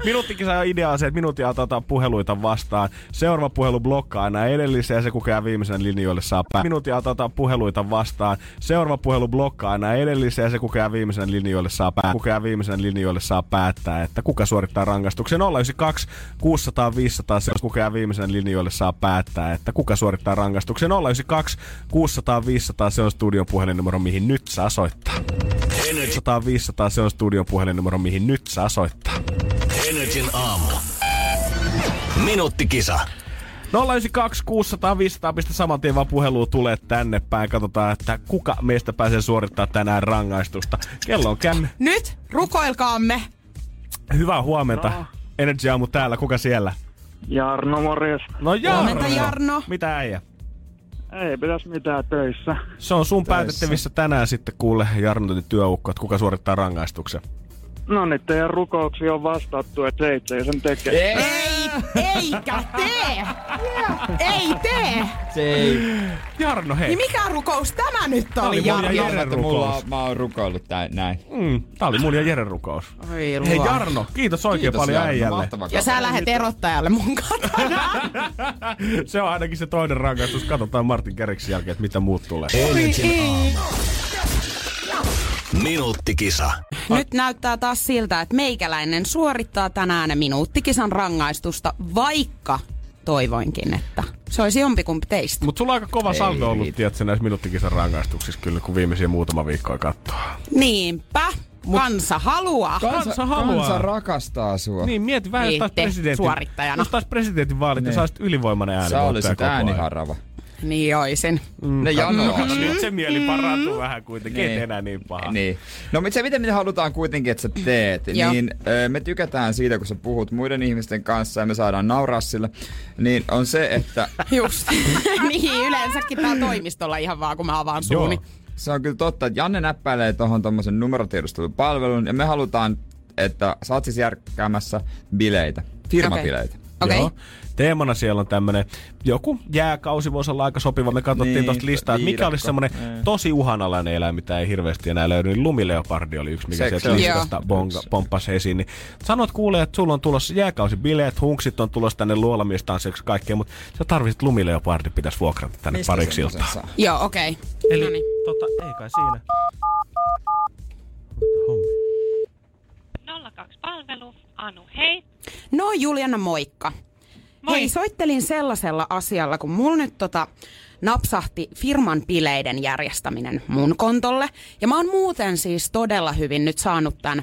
Minuuttikisa idea on se, että minuutia otetaan puheluita vastaan. Seuraava puhelu blokkaa aina edellisen ja se kuka jää viimeisen linjoille saa pää. Minuutia otetaan puheluita vastaan. Seuraava puhelu blokkaa aina edellisen ja se kuka jää viimeisen linjoille saa pää. Kuka jää viimeisen linjoille saa päättää, että kuka suorittaa rangaistuksen. 092 600 500 se kuka jää viimeisen linjoille saa päättää, että kuka suorittaa rangaistuksen. 092 600 500 se on studion puhelinnumero, mihin nyt saa soittaa. 100 500 se on studion puhelinnumero, mihin nyt saa soittaa. Energin aamu. Minuuttikisa. 092 600 500, pistä saman tien vaan puhelu tulee tänne päin. Katsotaan, että kuka meistä pääsee suorittamaan tänään rangaistusta. Kello on känny. Nyt rukoilkaamme. Hyvää huomenta. Energy Aamu täällä. Kuka siellä? Jarno, morjes. No Jarno. Huomenta, Jarno. Mitä äijä? Ei pitäisi mitään töissä. Se on sun päätettävissä tänään sitten kuule Jarno työukko, että kuka suorittaa rangaistuksen. No niin, teidän rukouksia on vastattu, että seitse sen tekee. Ei, eikä tee. Ei tee. Se ei. Jarno, hei. Niin mikä rukous tämä nyt oli oli, Jarno? Jarno, että mulla mä oon rukoillut tää, näin. Mm, tää oli mun ja Jeren rukous. Oi Hei luo. Jarno, kiitos oikein Kiitos, paljon Jarno, äijälle. Ja sä lähet erottajalle mun katona. se on ainakin se toinen rangaistus. Katsotaan Martin Keriksin jälkeen, että mitä muut tulee. Energin aamu. Minuuttikisa. Nyt näyttää taas siltä, että meikäläinen suorittaa tänään minuuttikisan rangaistusta, vaikka toivoinkin, että se olisi jompikumpi teistä. Mutta sulla on aika kova saldo ollut, tiedätkö, näissä minuuttikisan rangaistuksissa kyllä, kun viimeisiä muutama viikkoa katsoo. Niinpä, kansa haluaa. Kansa haluaa. Kansa rakastaa sua. Niin, mieti vähän, jos taas presidentin, suorittajana. jos taas presidentin vaalit, niin. Sä olisit ylivoimainen ääni. Sä olisit ääniharava. Niin oisin. Ne janoa. No, nyt se mieli parantuu vähän kuitenkin, Niin. enää niin paha. Niin. No se, miten me halutaan kuitenkin, että sä teet, Joo. niin ö, me tykätään siitä, kun sä puhut muiden ihmisten kanssa ja me saadaan nauraa sille, niin on se, että Just. niin, yleensäkin täällä toimistolla ihan vaan, kun mä avaan Joo. suuni. se on kyllä totta, että Janne näppäilee tuohon tommosen numerotiedustelupalvelun ja me halutaan, että sä oot siis järkkäämässä bileitä, firmabileitä. Okei. Joo. Teemana siellä on tämmönen, joku jääkausi voisi olla aika sopiva. Me katsottiin Niin, tuosta listaa, että mikä olisi semmoinen Niin. tosi uhanalainen eläin, mitä ei hirveästi enää löydy. Niin lumileopardi oli yksi, mikä Se- sieltä listasta bonga, pomppasi esiin. Niin sanot kuulee, että sulla on tulossa jääkausibileet, hunksit on tulossa tänne luolamiestansseiksi kaikkea, mutta sä tarvitset lumileopardi, pitäisi vuokrata tänne Mistä pariksi semmosen iltaa. saa? Joo, okei. Okay. Eli Noniin. tota, ei kai siinä. Hommi. 02 palvelu. Anu, hei. No Juliana, moikka. Moi. Hei, soittelin sellaisella asialla, kun mulla nyt tota napsahti firman bileiden järjestäminen mun kontolle. Ja mä oon muuten siis todella hyvin nyt saanut tämän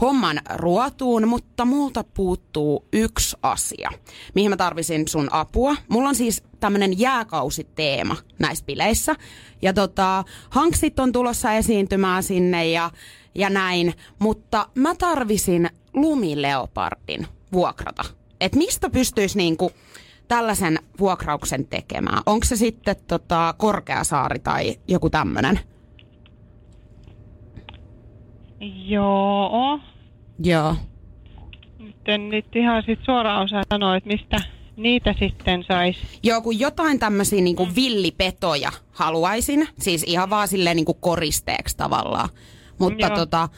homman ruotuun, mutta multa puuttuu yksi asia, mihin mä tarvisin sun apua. Mulla on siis tämmönen jääkausiteema näissä bileissä. Ja tota, hanksit on tulossa esiintymään sinne ja, ja näin, mutta mä tarvisin lumileopardin vuokrata. Et mistä pystyisi niinku tällaisen vuokrauksen tekemään? Onko se sitten tota Korkeasaari tai joku tämmönen? Joo. Joo. Nyt en nyt ihan sit suoraan osaa sanoa, että mistä niitä sitten saisi. Joo, kun jotain tämmöisiä niinku villipetoja haluaisin. Siis ihan vaan silleen niinku koristeeksi tavallaan. Mutta Joo. tota,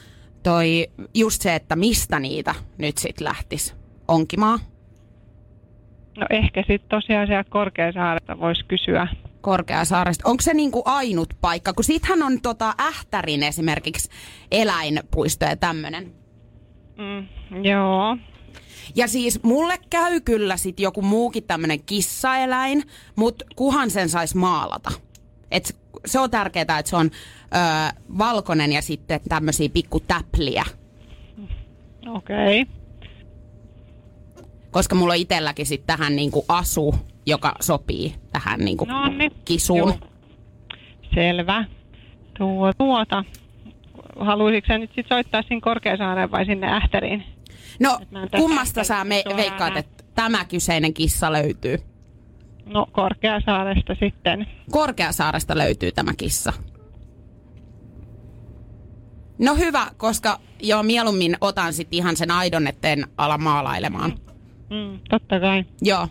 toi just se, että mistä niitä nyt sit lähtis onkimaan. No ehkä sitten tosiaan siellä Korkeasaaresta voisi kysyä. Korkeasaaresta. Onko se niinku ainut paikka? Kun siitähän on tota Ähtärin esimerkiksi eläinpuisto ja tämmönen. Mm, joo. Ja siis mulle käy kyllä sit joku muukin tämmönen kissaeläin, mutta kuhan sen sais maalata. Et se on tärkeää, että se on ö, valkoinen ja sitten tämmöisiä pikku täpliä. Okei. Okay. Koska mulla on itselläkin sit tähän niinku asu, joka sopii tähän niinku No niin. kisuun. Joo. Selvä. Tuo, tuota. Haluaisitko sä nyt sit soittaa sinne Korkeasaareen vai sinne Ähtäriin? No kummasta sä me veikkaat, että tämä kyseinen kissa löytyy? No Korkeasaaresta sitten. Korkeasaaresta löytyy tämä kissa. No hyvä, koska joo, mieluummin otan sitten ihan sen aidon, etten ala maalailemaan. Mm, totta kai. Joo.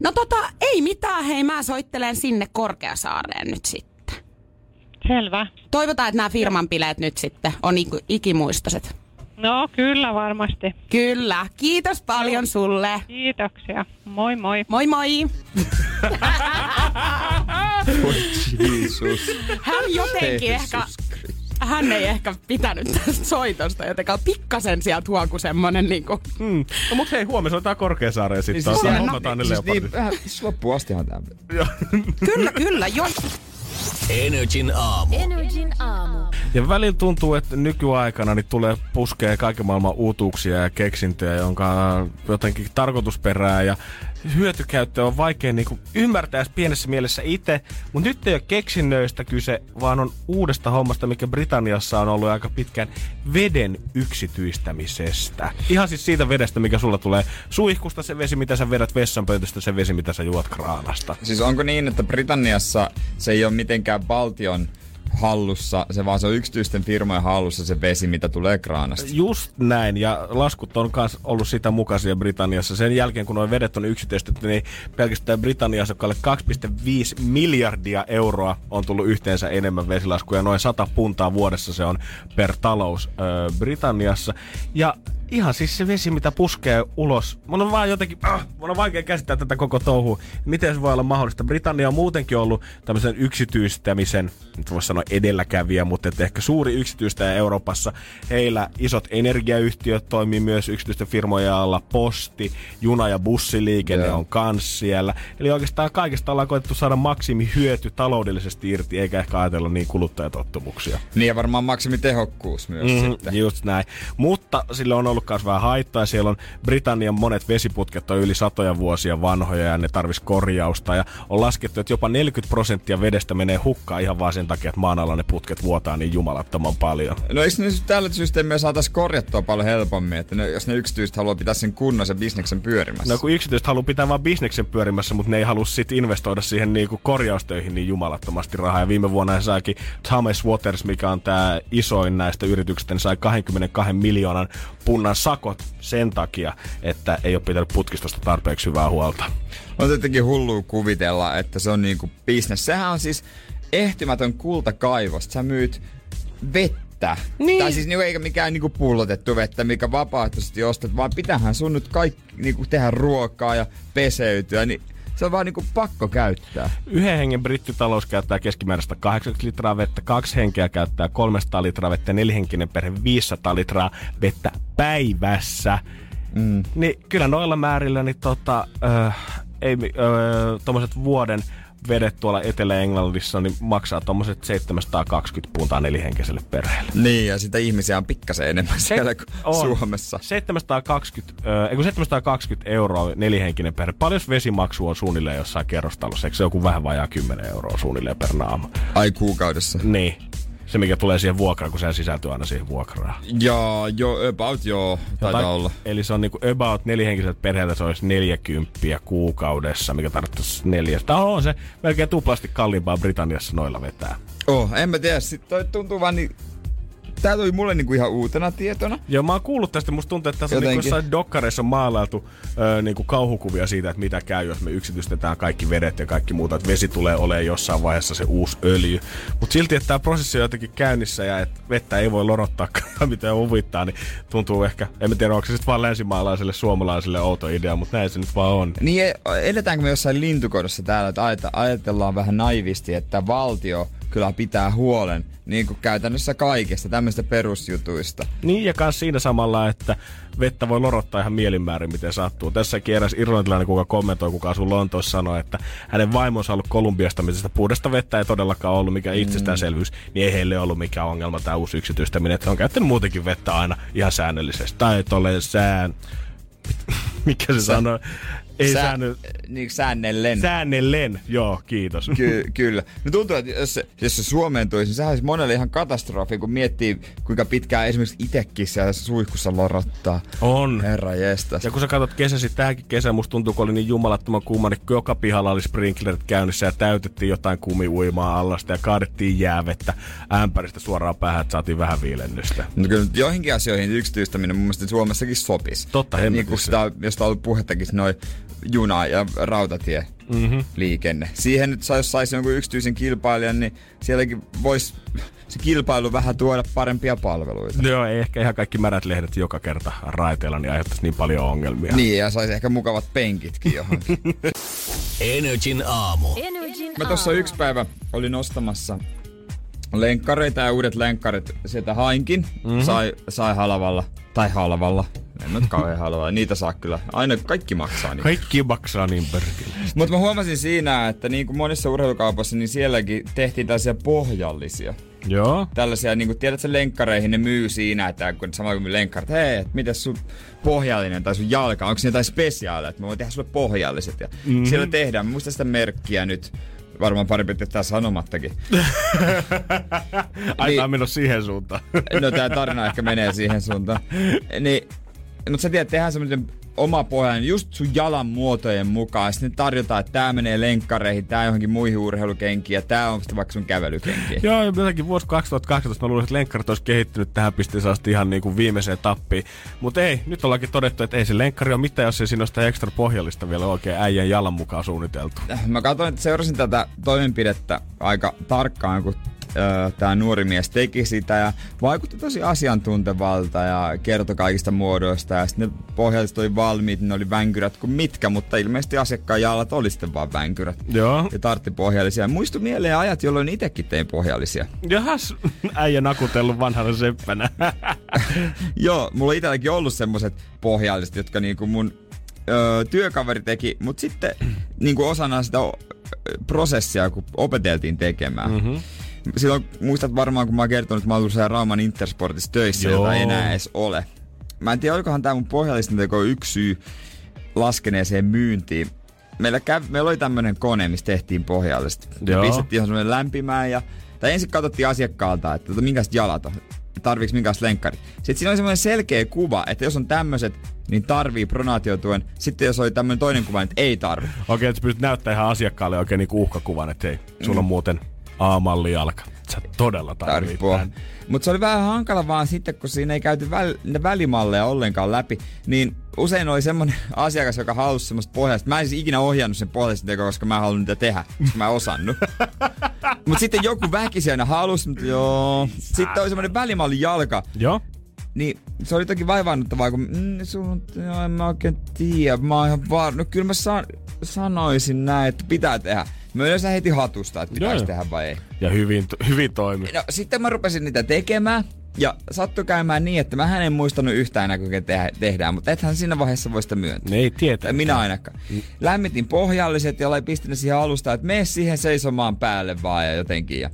No tota, ei mitään, hei mä soittelen sinne Korkeasaareen nyt sitten. Selvä. Toivotaan, että nämä firman bileet nyt sitten on iku- ikimuistoiset. No kyllä varmasti. Kyllä, kiitos paljon sulle. Kiitoksia. Moi moi. Moi moi. Hän jotenkin ehkä, hän ei ehkä pitänyt tästä soitosta, jotenkaan pikkasen sieltä huoku semmonen niinku. Mm. No mut hei, huomenna soitetaan Korkeasaareen sitten. Niin Niin, siis siis ne Siis niin, vähän, siis loppuun astihan tämä. Kyllä, kyllä, joo. Energin aamu. Energin aamu. Ja välillä tuntuu, että nykyaikana niin tulee puskee kaiken maailman uutuuksia ja keksintöjä, jonka jotenkin tarkoitusperää ja hyötykäyttö on vaikea niin kuin ymmärtää edes pienessä mielessä itse. Mutta nyt ei ole keksinnöistä kyse, vaan on uudesta hommasta, mikä Britanniassa on ollut aika pitkään veden yksityistämisestä. Ihan siis siitä vedestä, mikä sulla tulee suihkusta, se vesi, mitä sä vedät vessanpöytästä, se vesi, mitä sä juot kraanasta. Siis onko niin, että Britanniassa se ei ole mitenkään valtion hallussa, se vaan se on yksityisten firmojen hallussa se vesi, mitä tulee kraanasta. Just näin, ja laskut on myös ollut sitä mukaisia Britanniassa. Sen jälkeen, kun nuo vedet on yksityistetty, niin pelkästään Britanniassa, joka 2,5 miljardia euroa on tullut yhteensä enemmän vesilaskuja. Noin 100 puntaa vuodessa se on per talous Britanniassa. Ja ihan siis se vesi, mitä puskee ulos. Mun on vaan jotenkin, ah, mun on vaikea käsittää tätä koko touhua. Miten se voi olla mahdollista? Britannia on muutenkin ollut tämmöisen yksityistämisen, nyt voisi sanoa edelläkävijä, mutta että ehkä suuri yksityistäjä Euroopassa. Heillä isot energiayhtiöt toimii myös yksityisten firmojen alla. Posti, juna- ja bussiliikenne Joo. on kans siellä. Eli oikeastaan kaikesta ollaan koetettu saada maksimi hyöty taloudellisesti irti, eikä ehkä ajatella niin kuluttajatottumuksia. Niin ja varmaan maksimitehokkuus myös mm, sitten. Just näin. Mutta sille on ollut myös vähän haittaa. Siellä on Britannian monet vesiputket on yli satoja vuosia vanhoja ja ne tarvis korjausta. Ja on laskettu, että jopa 40 prosenttia vedestä menee hukkaan ihan vaan sen takia, että maan alla ne putket vuotaa niin jumalattoman paljon. No eikö ne tällä systeemiä saataisiin korjattua paljon helpommin, että ne, jos ne yksityiset haluaa pitää sen kunnon sen bisneksen pyörimässä? No kun yksityiset haluaa pitää vaan bisneksen pyörimässä, mutta ne ei halua sit investoida siihen niinku korjaustöihin niin jumalattomasti rahaa. Ja viime vuonna he saikin Thomas Waters, mikä on tämä isoin näistä yrityksistä, niin sai 22 miljoonan punnan sakot sen takia, että ei ole pitänyt putkistosta tarpeeksi hyvää huolta. On tietenkin hullua kuvitella, että se on niinku business. Sehän on siis ehtymätön kultakaivosta. Sä myyt vettä. Niin. Tai siis niinku, eikä mikään niinku pullotettu vettä, mikä vapaaehtoisesti ostat, vaan pitähän sun nyt kaikki niinku tehdä ruokaa ja peseytyä, niin se on vaan niinku pakko käyttää. Yhden hengen brittitalous käyttää keskimääräistä 80 litraa vettä, kaksi henkeä käyttää 300 litraa vettä nelihenkinen perhe 500 litraa vettä päivässä. Mm. Niin kyllä noilla määrillä niin tota, äh, ei, äh, vuoden vedet tuolla Etelä-Englannissa niin maksaa tommoset 720 puntaa nelihenkiselle perheelle. Niin, ja sitä ihmisiä on pikkasen enemmän siellä kuin on. Suomessa. 720, äh, ei kun 720 euroa nelihenkinen perhe. Paljon vesimaksu on suunnilleen jossain kerrostalossa? Eikö se joku vähän vajaa 10 euroa suunnilleen per naama? Ai kuukaudessa. Niin. Se, mikä tulee siihen vuokraan, kun se sisältyy aina siihen vuokraan. Joo, joo, about joo, taitaa Jotain- olla. Eli se on niinku about nelihenkiseltä perheeltä se olisi 40 kuukaudessa, mikä tarkoittaisi neljästä. On se melkein tuplasti kalliimpaa Britanniassa noilla vetää. Oh, en mä tiedä, sit toi tuntuu vaan niin tää tuli mulle niinku ihan uutena tietona. Joo, mä oon kuullut tästä. Musta tuntuu, että tässä on Jotenkin. niinku jossain dokkareissa on maalailtu ö, niinku kauhukuvia siitä, että mitä käy, jos me yksityistetään kaikki vedet ja kaikki muuta. Että vesi tulee olemaan jossain vaiheessa se uusi öljy. Mutta silti, että tämä prosessi on jotenkin käynnissä ja että vettä ei voi lorottaa mitä huvittaa, niin tuntuu ehkä, en mä tiedä, onko se sitten vaan länsimaalaiselle suomalaiselle outo idea, mutta näin se nyt vaan on. Niin eletäänkö me jossain lintukodossa täällä, että ajate- ajatellaan vähän naivisti, että valtio kyllä pitää huolen niin kuin käytännössä kaikesta tämmöistä perusjutuista. Niin, ja kans siinä samalla, että vettä voi lorottaa ihan mielinmäärin, miten sattuu. Tässäkin eräs irlantilainen, kuka kommentoi, kuka asuu Lontoossa, sanoi, että hänen vaimonsa on ollut Kolumbiasta, missä puhdasta vettä ei todellakaan ollut mikä itsestäänselvyys, niin ei heille ollut mikään ongelma tämä uusi yksityistäminen, että he on käyttänyt muutenkin vettä aina ihan säännöllisesti. Tai tolle sään... Mikä se sanoo? Ei Sä- säännö... Niin säännellen. Säännellen, joo, kiitos. Ky- kyllä. No tuntuu, että jos se, jos se Suomeen tulisi, niin sehän olisi monelle ihan katastrofi, kun miettii, kuinka pitkään esimerkiksi itekin siellä suihkussa lorottaa. On. Herra jestas. Ja kun sä katsot kesäsi, tämäkin kesä musta tuntuu, kun oli niin jumalattoman kuuma, niin joka pihalla oli sprinklerit käynnissä ja täytettiin jotain kumiuimaa allasta ja kaadettiin jäävettä ämpäristä suoraan päähän, että saatiin vähän viilennystä. No kyllä joihinkin asioihin yksityistäminen mun mielestä Suomessakin sopisi. Totta, Niin hemmetissä. kuin sitä, josta on ollut puhettakin, noin juna- ja rautatie Mhm. liikenne. Siihen nyt jos saisi jonkun yksityisen kilpailijan, niin sielläkin voisi se kilpailu vähän tuoda parempia palveluita. Joo, ei ehkä ihan kaikki märät lehdet joka kerta raiteilla, niin aiheuttaisi niin paljon ongelmia. Niin, ja saisi ehkä mukavat penkitkin johonkin. Energin aamu. Energin Mä tuossa yksi päivä olin ostamassa lenkkareita ja uudet lenkkarit sieltä hainkin. Mm-hmm. Sai, sai halvalla. Tai halvalla. En nyt kauhean halvalla. Niitä saa kyllä. Aina kaikki maksaa niitä. Kaikki maksaa niin perkele. Mutta mä huomasin siinä, että niin kuin monissa urheilukaupassa, niin sielläkin tehtiin tällaisia pohjallisia. Joo. Tällaisia, niin kuin tiedätkö, lenkkareihin ne myy siinä, että kun sama kuin lenkkarit, hei, että miten sun pohjallinen tai sun jalka, onko siinä jotain spesiaalia, että mä voin tehdä sulle pohjalliset. Ja Mhm. mm-hmm. siellä tehdään, mä muistan sitä merkkiä nyt, varmaan pari pitää tää sanomattakin. Ai Niin. niin. menossa siihen suuntaan. No tää tarina ehkä menee siihen suuntaan. Niin, mutta sä tiedät, tehdään semmoinen oma pohjan just sun jalan muotojen mukaan. Sitten tarjotaan, että tää menee lenkkareihin, tää johonkin muihin urheilukenkiin ja tää on sitten vaikka sun kävelykenkiin. Joo, ja jotenkin vuosi 2012 mä luulin, että lenkkarit olisi kehittynyt tähän pisteeseen asti ihan niin kuin viimeiseen tappiin. Mutta ei, nyt ollaankin todettu, että ei se lenkkari ole mitään, jos ei siinä ole sitä ekstra pohjallista vielä oikein äijän jalan mukaan suunniteltu. Mä katsoin, että seurasin tätä toimenpidettä aika tarkkaan, kun tämä nuori mies teki sitä ja vaikutti tosi asiantuntevalta ja kertoi kaikista muodoista ja sitten ne pohjalliset oli valmiit, ne oli vänkyrät kuin mitkä, mutta ilmeisesti asiakkaan jalat oli sitten vaan vänkyrät. Joo. Ja tartti pohjallisia. Muistu mieleen ajat, jolloin itsekin tein pohjallisia. Jahas, äijä nakutellut vanhana seppänä. Joo, mulla on itselläkin ollut semmoset pohjalliset, jotka niinku mun öö, työkaveri teki, mutta sitten niinku osana sitä prosessia, kun opeteltiin tekemään. Mm-hmm. Silloin muistat varmaan, kun mä oon kertonut, että mä oon Rauman Intersportissa töissä, Joo. jota ei enää edes ole. Mä en tiedä, olikohan tää mun pohjallisten teko yksi syy laskeneeseen myyntiin. Meillä, käv, meillä oli tämmönen kone, missä tehtiin pohjallisesti. Me pistettiin ihan semmoinen lämpimään ja... Tai ensin katsottiin asiakkaalta, että tota, minkälaiset jalat on, tarviiks minkälaiset lenkkarit. Sitten siinä oli semmoinen selkeä kuva, että jos on tämmöiset, niin tarvii pronaatiotuen. Sitten jos oli tämmöinen toinen kuva, että ei tarvi. Okei, että sä pystyt näyttämään ihan asiakkaalle oikein niinku uhkakuvan, että hei, sulla on muuten A-malli jalka. Sä todella tarvit Tarvii tämän. Mutta se oli vähän hankala vaan sitten, kun siinä ei käyty väl, välimalleja ollenkaan läpi, niin usein oli semmonen asiakas, joka halusi semmoista pohjasta. Mä en siis ikinä ohjannut sen pohjasta tekoa, koska mä en halunnut niitä tehdä, koska mä en osannut. mutta sitten joku väkisin aina halusi, mutta joo. Sitten oli semmonen välimallin jalka, Joo. niin se oli toki vaivaannuttavaa, kun mm, sun, joo, en mä oikein tiedä, mä oon ihan var... No kyllä mä san, sanoisin näin, että pitää tehdä. Mä yleensä heti hatusta, että pitäisi Joo. tehdä vai ei. Ja hyvin, hyvin toimi. No sitten mä rupesin niitä tekemään. Ja sattui käymään niin, että mä en muistanut yhtään enää, kuinka tehdä, tehdään, mutta ethän siinä vaiheessa voi sitä myöntää. Ne ei tietää. Minä ainakaan. Lämmitin pohjalliset ja pistin ne siihen alusta, että mene siihen seisomaan päälle vaan ja jotenkin. Ja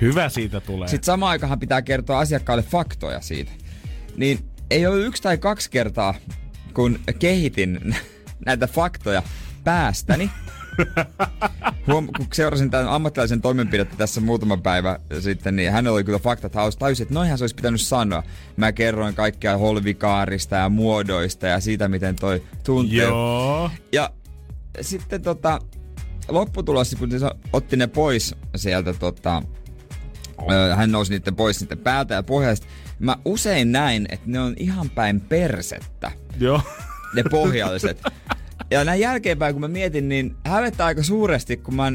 Hyvä siitä tulee. sitten samaan aikaan pitää kertoa asiakkaalle faktoja siitä. Niin ei ole yksi tai kaksi kertaa, kun kehitin näitä faktoja päästäni. Huom- kun seurasin tämän ammattilaisen toimenpidettä tässä muutama päivä sitten, niin hänellä oli kyllä faktat hauska. Tajusin, että noihän se olisi pitänyt sanoa. Mä kerroin kaikkia holvikaarista ja muodoista ja siitä, miten toi tuntee. Joo. Ja sitten tota, lopputulos, kun se otti ne pois sieltä tota, hän nousi niiden pois niiden päältä ja pohjasta. Mä usein näin, että ne on ihan päin persettä, Joo. ne pohjalliset. ja näin jälkeenpäin, kun mä mietin, niin hävettää aika suuresti, kun mä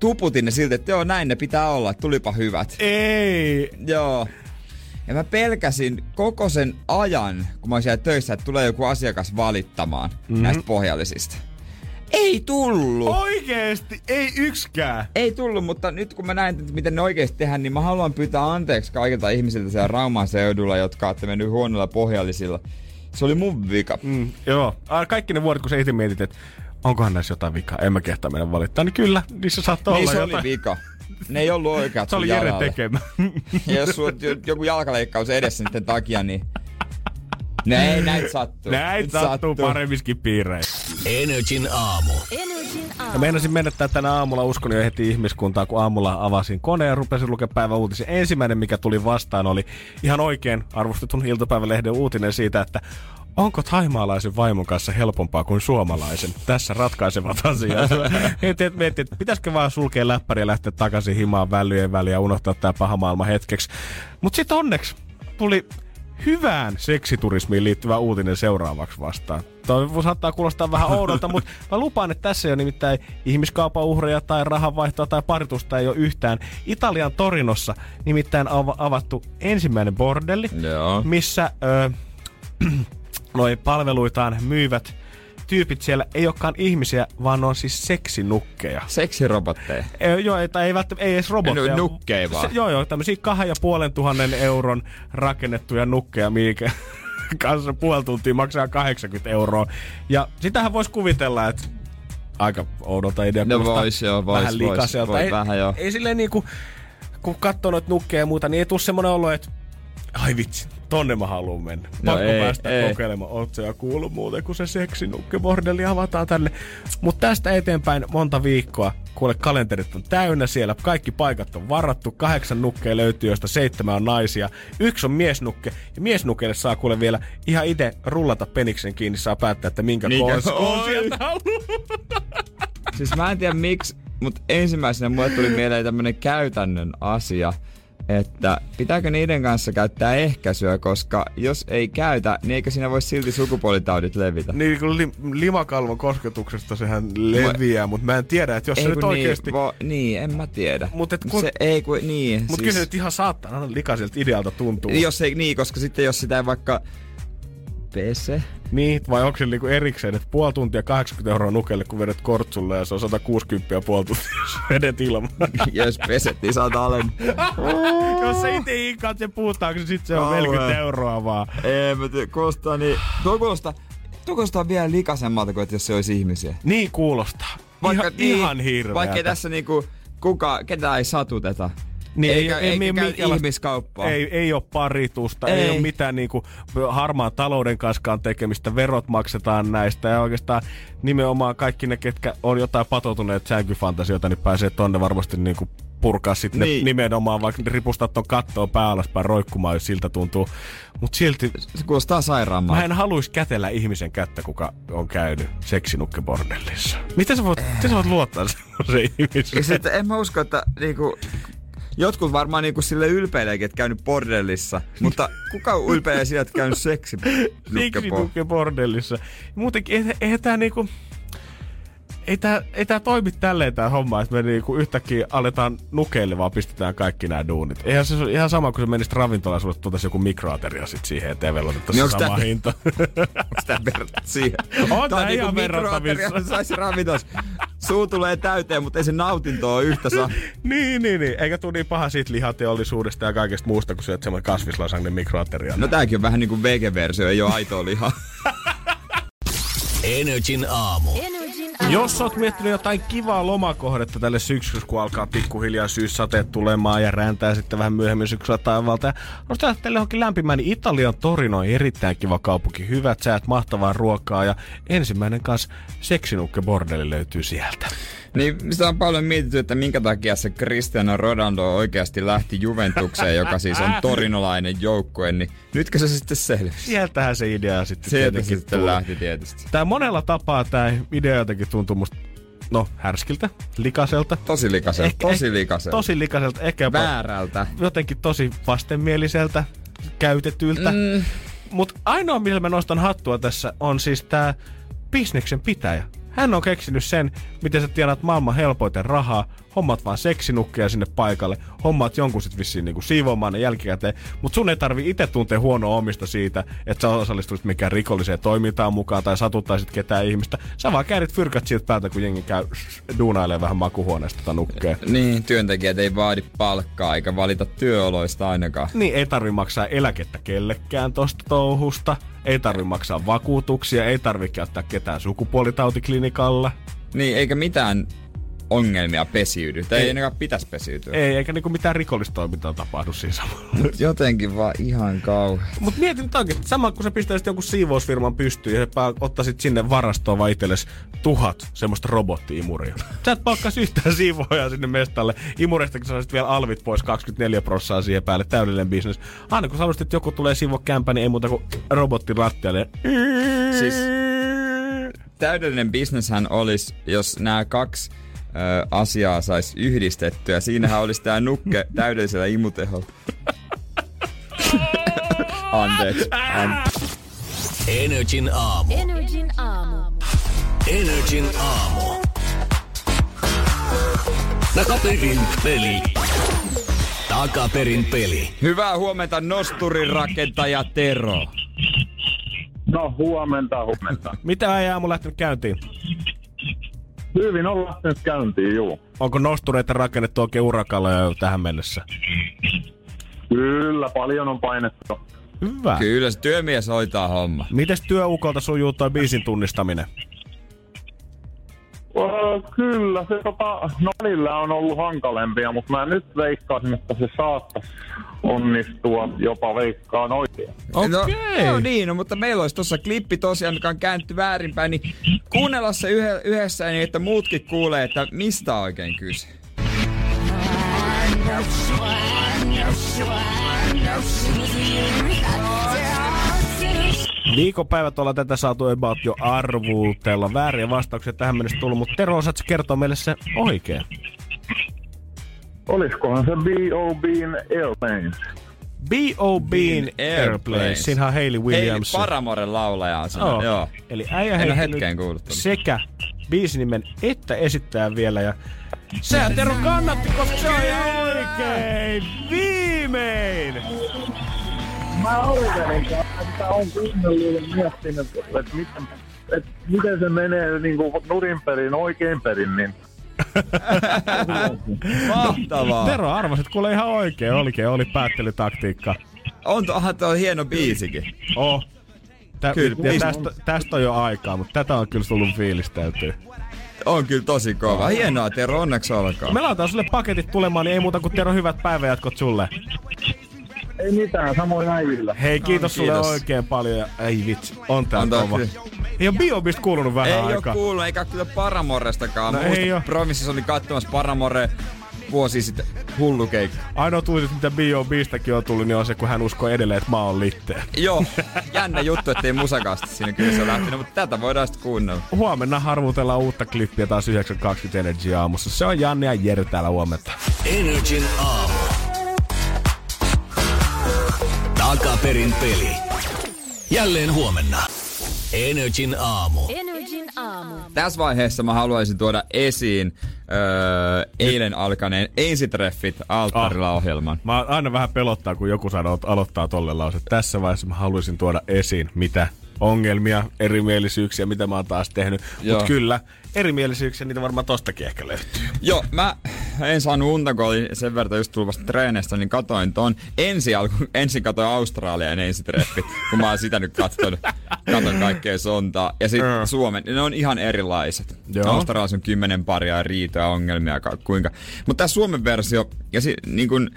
tuputin ne siltä, että joo, näin ne pitää olla, että tulipa hyvät. Ei. Joo. Ja mä pelkäsin koko sen ajan, kun mä olin siellä töissä, että tulee joku asiakas valittamaan Mhm. mm-hmm. näistä pohjallisista. Ei tullut! Oikeesti, ei yksikään. Ei tullut, mutta nyt kun mä näen, että miten ne oikeasti tehdään, niin mä haluan pyytää anteeksi kaikilta ihmisiltä siellä Rauman seudulla, jotka olette mennyt huonoilla pohjallisilla. Se oli mun vika. Mm, joo. Ah, Kaikki ne vuodet, kun sä itse mietit, että onkohan näissä jotain vikaa, en mä kehtaa mennä valittaa, niin kyllä, niissä saattoi Niin olla se jotain. oli vika. Ne ei ollut oikeat Se oli Jere tekemä. Ja jos sulla joku jalkaleikkaus edessä niiden takia, niin... Ne ei näitä sattuu. Näitä Nyt sattuu paremmiskin piireissä. Energin aamu. Energin Ja aamu. meinasin mennä tänä aamulla, uskon jo heti ihmiskuntaa, kun aamulla avasin koneen ja rupesin lukemaan päivän uutisia. Ensimmäinen, mikä tuli vastaan, oli ihan oikein arvostetun iltapäivälehden uutinen siitä, että onko thaimaalaisen vaimon kanssa helpompaa kuin suomalaisen? Tässä ratkaisevat asiat. Heti et mietin, että pitäisikö vaan sulkea läppäri ja lähteä takaisin himaan välyjen väliin ja unohtaa tämä paha maailma hetkeksi. Mutta sitten onneksi tuli hyvään seksiturismiin liittyvä uutinen seuraavaksi vastaan. Toi saattaa kuulostaa vähän oudolta, mutta mä lupaan, että tässä ei ole nimittäin ihmiskaupan uhreja tai rahanvaihtoa tai paritusta ei ole yhtään. Italian Torinossa nimittäin av- avattu ensimmäinen bordelli, Joo. missä ö, noi palveluitaan myyvät tyypit siellä ei olekaan ihmisiä, vaan ne on siis seksinukkeja. Seksirobotteja. Ei, joo, ei, tai ei, välttämättä, ei edes robotteja. Ne nukkeja vaan. Se, joo, joo, tämmöisiä kahden ja puolen tuhannen euron rakennettuja nukkeja, mikä kanssa puoli tuntia maksaa 80 euroa. Ja sitähän voisi kuvitella, että aika oudolta idea. No vois joo, vois, vähän vois, likaselta. voi ei, vähän joo. ei silleen niinku, kun katsoo noita nukkeja ja muuta, niin ei tule semmoinen olo, että ai vitsi, tonne mä haluan mennä. No Pakko ei, päästä ei. kokeilemaan. Oot sä kuullut muuten, kun se seksinukke bordelli avataan tänne. Mutta tästä eteenpäin monta viikkoa. Kuule, kalenterit on täynnä siellä. Kaikki paikat on varattu. Kahdeksan nukkea löytyy, joista seitsemän on naisia. Yksi on miesnukke. Ja miesnukelle saa kuule vielä ihan itse rullata peniksen kiinni. Saa päättää, että minkä koon sieltä haluaa. Siis mä en tiedä miksi, mutta ensimmäisenä mulle tuli mieleen tämmönen käytännön asia, että pitääkö niiden kanssa käyttää ehkäisyä, koska jos ei käytä, niin eikö siinä voi silti sukupuolitaudit levitä? Niin kun li- limakalvon kosketuksesta sehän leviää, mutta mä en tiedä, että jos se Ei nyt kun oikeesti... Niin, vo, niin, en mä tiedä. Mut et kun- Se ei kun, niin. Mutta kyllä se nyt ihan saattaa likaiselta idealta tuntuu. Jos ei, niin, koska sitten jos sitä ei vaikka pese, Niin, vai onko se niinku erikseen, että puoli tuntia 80 euroa nukelle, kun vedät kortsulle ja se on 160 ja puoli tuntia, jos vedet ilman. jos peset, niin saat alen. jos sä itse hinkaat sen puhtaaksi, niin sit se on Kauhea. 40 euroa vaan. Ei, mä tiedä, kuulostaa niin... Tuo kuulostaa, tuo kuulostaa vielä likaisemmalta kuin että jos se olisi ihmisiä. Niin kuulostaa. Vaikka, ihan, niin, ihan hirveältä. Vaikka tässä niinku kuka, ketään ei satuteta. Niin, eikä, ei, eikä ei, minkäänlaista- ihmiskauppaa. Ei, ei ole paritusta, ei, Ei. ei ole mitään niinku harmaan talouden kanskaan tekemistä, verot maksetaan näistä ja oikeastaan nimenomaan kaikki ne, ketkä on jotain patoutuneet sänkyfantasioita, niin pääsee tonne varmasti niinku purkaa sitten niin. Nimenomaan, vaikka ripustaa ton kattoon pää alaspäin roikkumaan, jos siltä tuntuu. Mutta silti Se kuulostaa sairaammalta. mä en haluaisi kätellä ihmisen kättä, kuka on käynyt seksinukkebordellissa. Miten sä voit, miten sä voit luottaa semmoiseen Ja ihmiseen? sitten en mä usko, että niinku, jotkut varmaan niinku sille ylpeileekin, että käynyt bordellissa. Mutta kuka ylpeilee sillä, että käynyt seksi Seksinukkebordellissa. Muutenkin, eihän, tää niinku... Ei tää, ei tää toimi tälleen tää homma, että me niinku yhtäkkiä aletaan nukeille vaan pistetään kaikki nämä duunit. Eihän se ihan sama, kun se menisit ravintolaan, sulle tuotaisi joku mikroateria sit siihen eteen velotettaisiin Niin niin onks sama tää- hinta. Onko tää verrattu siihen? On Tää tää niinku ihan verrattavissa. mikroateria, saisi ravintos. Suu tulee täyteen, mutta ei se nautinto ole yhtä saa. niin, niin, niin. Eikä tule niin paha siitä lihateollisuudesta ja kaikesta muusta, kun syöt semmoinen kasvislasagne mikroateria. No tääkin on vähän niinku vege-versio, ei oo aitoa lihaa. Energin aamu. Energin aamu. Jos oot miettinyt jotain kivaa lomakohdetta tälle syksyssä, kun alkaa pikkuhiljaa syyssateet tulemaan ja räntää sitten vähän myöhemmin syksyllä taivaalta. Ja tehdä teille johonkin lämpimään, niin Italian Torino on erittäin kiva kaupunki. Hyvät säät, mahtavaa ruokaa ja ensimmäinen kanssa seksinukke bordelli löytyy sieltä. Niin sitä on paljon mietitty, että minkä takia se Cristiano Ronaldo oikeasti lähti Juventukseen, joka siis on torinolainen joukkue, niin nytkö se sitten selvisi? Sieltähän se idea sitten Sieltä se tietenkin sitten tuli. lähti tietysti. Tää monella tapaa tämä idea jotenkin tuntuu musta no härskiltä, likaselta. Tosi likaselta, Ehkä- tosi likaselta. Tosi likaselta, ehkä jopa Väärältä. jotenkin tosi vastenmieliseltä, käytetyltä. Mm. Mutta ainoa, millä mä nostan hattua tässä, on siis tää bisneksen pitäjä. Hän on keksinyt sen, miten sä tiedät maailman helpoiten rahaa, hommat vaan seksinukkeja sinne paikalle, hommat jonkun sit vissiin niinku siivoamaan ne jälkikäteen, mutta sun ei tarvi itse tuntea huonoa omista siitä, että sä osallistuisit mikään rikolliseen toimintaan mukaan tai satuttaisit ketään ihmistä. Sä vaan käärit fyrkat siitä päältä, kun jengi käy duunailemaan vähän makuhuoneesta tota nukkeja. Niin, työntekijät ei vaadi palkkaa eikä valita työoloista ainakaan. Niin, ei tarvi maksaa eläkettä kellekään tosta touhusta. Ei tarvi maksaa vakuutuksia, ei tarvi käyttää ketään sukupuolitautiklinikalla. Niin, eikä mitään ongelmia pesiydy. Tai ei, Ei. ainakaan pitäisi pesiytyä. Ei, eikä niinku mitään rikollistoimintaa tapahdu siinä samalla. Jotenkin vaan ihan kauhean. Mut mietin nyt oikeesti, sama kun sä pistäisit jonkun siivousfirman pystyyn ja sä ottaisit sinne varastoon vaan itsellesi tuhat semmoista robottiimuria. Sä et palkkaisi yhtään siivoojaa sinne mestalle. Imuristakin saisit vielä alvit pois 24 prossaa siihen päälle, täydellinen bisnes. Aina kun sä haluaisit, että joku tulee siivoa kämpä, niin ei muuta kuin robotti rattialle. Siis täydellinen bisneshän olisi, jos nämä kaksi ö, asiaa saisi yhdistettyä. Siinähän olisi tämä nukke täydellisellä imuteholla. Anteeksi. An- Energin aamu. Energin aamu. Energin aamu. Takaperin peli. Takaperin peli. Hyvää huomenta nosturin rakentaja Tero. No huomenta, huomenta. Mitä ei aamu lähtenyt käyntiin? Hyvin on lähtenyt käyntiin, juu. Onko nostureita rakennettu oikein urakalla jo tähän mennessä? Kyllä, paljon on painettu. Hyvä. Kyllä se työmies hoitaa homma. Mites työukolta sujuu toi biisin tunnistaminen? Öö, kyllä, se tota, no välillä on ollut hankalempia, mutta mä nyt veikkaisin, että se saattaisi onnistua, jopa veikkaan oikein. Okei. No, no niin, no, mutta meillä olisi tuossa klippi tosiaan, mikä on käänty väärinpäin, niin kuunnella se yhe, yhdessä niin, että muutkin kuulee, että mistä on oikein kyse. Viikonpäivät ollaan tätä saatu about jo arvuutella. Vääriä vastauksia tähän mennessä tullut, mutta Tero, osaatko kertoa meille se oikein? Olisikohan se B.O.B.'n Airplanes? B.O.B.'n Airplanes. Airplanes. Siinähän on Hayley Williams. Hei, Paramoren laulaja on siinä. Joo. Joo. Eli äijä En hetkeen sekä biisinimen että esittää vielä. Ja sehän Tero kannatti, koska se on ihan oikein. Viimein! Mä arvelin, että on kuunnellut ja miettinyt, että miten, että miten se menee niin kuin nurin perin, oikein perin, niin Mahtavaa. Tero arvasit kuule ihan oikein. Oikein oli päättelytaktiikka. On, onhan tuo hieno biisikin. Oh. Tä, Kyllä, ja tästä, tästä on jo aikaa, mutta tätä on kyllä tullut fiilisteltyä. On kyllä tosi kova. Hienoa, Tero, onneksi olkoon. Me laitetaan sulle paketit tulemaan, niin ei muuta kuin Tero hyvät päivänjatkot sulle. Ei mitään, samoin äijillä. Hei, kiitos, sulle kiitos. oikein paljon. Ja, ei vitsi, on tää kova. Ei ole Biobista kuulunut vähän Ei aikaa. oo kuullut, eikä kyllä Paramorestakaan. No No, ei oo. Provinssissa oli katsomassa Paramore vuosi sitten hullu keikka. Ainoa tuutit, mitä B.O.Bistäkin on tullut, niin on se, kun hän uskoo edelleen, että maa on litteä. Joo, jännä juttu, ettei musakasta siinä kyllä se on lähtenyt, mutta tätä voidaan sitten kuunnella. Huomenna harvutellaan uutta klippiä taas 9.20 Energy aamussa. Se on Janne ja Jere täällä huomenta. Energin aamu. Takaperin peli. Jälleen huomenna. Energin aamu. Energin aamu. Tässä vaiheessa mä haluaisin tuoda esiin öö, eilen alkaneen Ensitreffit alttarilla Ah. ohjelman. Mä aina vähän pelottaa, kun joku sanoo, aloittaa tolle lause. Tässä vaiheessa mä haluaisin tuoda esiin, mitä ongelmia, erimielisyyksiä, mitä mä oon taas tehnyt. Mutta kyllä, erimielisyyksiä, niitä varmaan tostakin ehkä löytyy. Joo, mä en saanut unta, kun oli sen verran just tullut vasta treenestä, niin katoin ton. Ensi alku, ensin katoin Australian ensitreffit, kun mä oon sitä nyt katsonut. Katon kaikkea sontaa. Ja sitten Mm. Suomen, ne on ihan erilaiset. Joo. Australiassa on kymmenen paria riitoja, ongelmia, ka- kuinka. Mutta tämä Suomen versio, ja si, niin kun,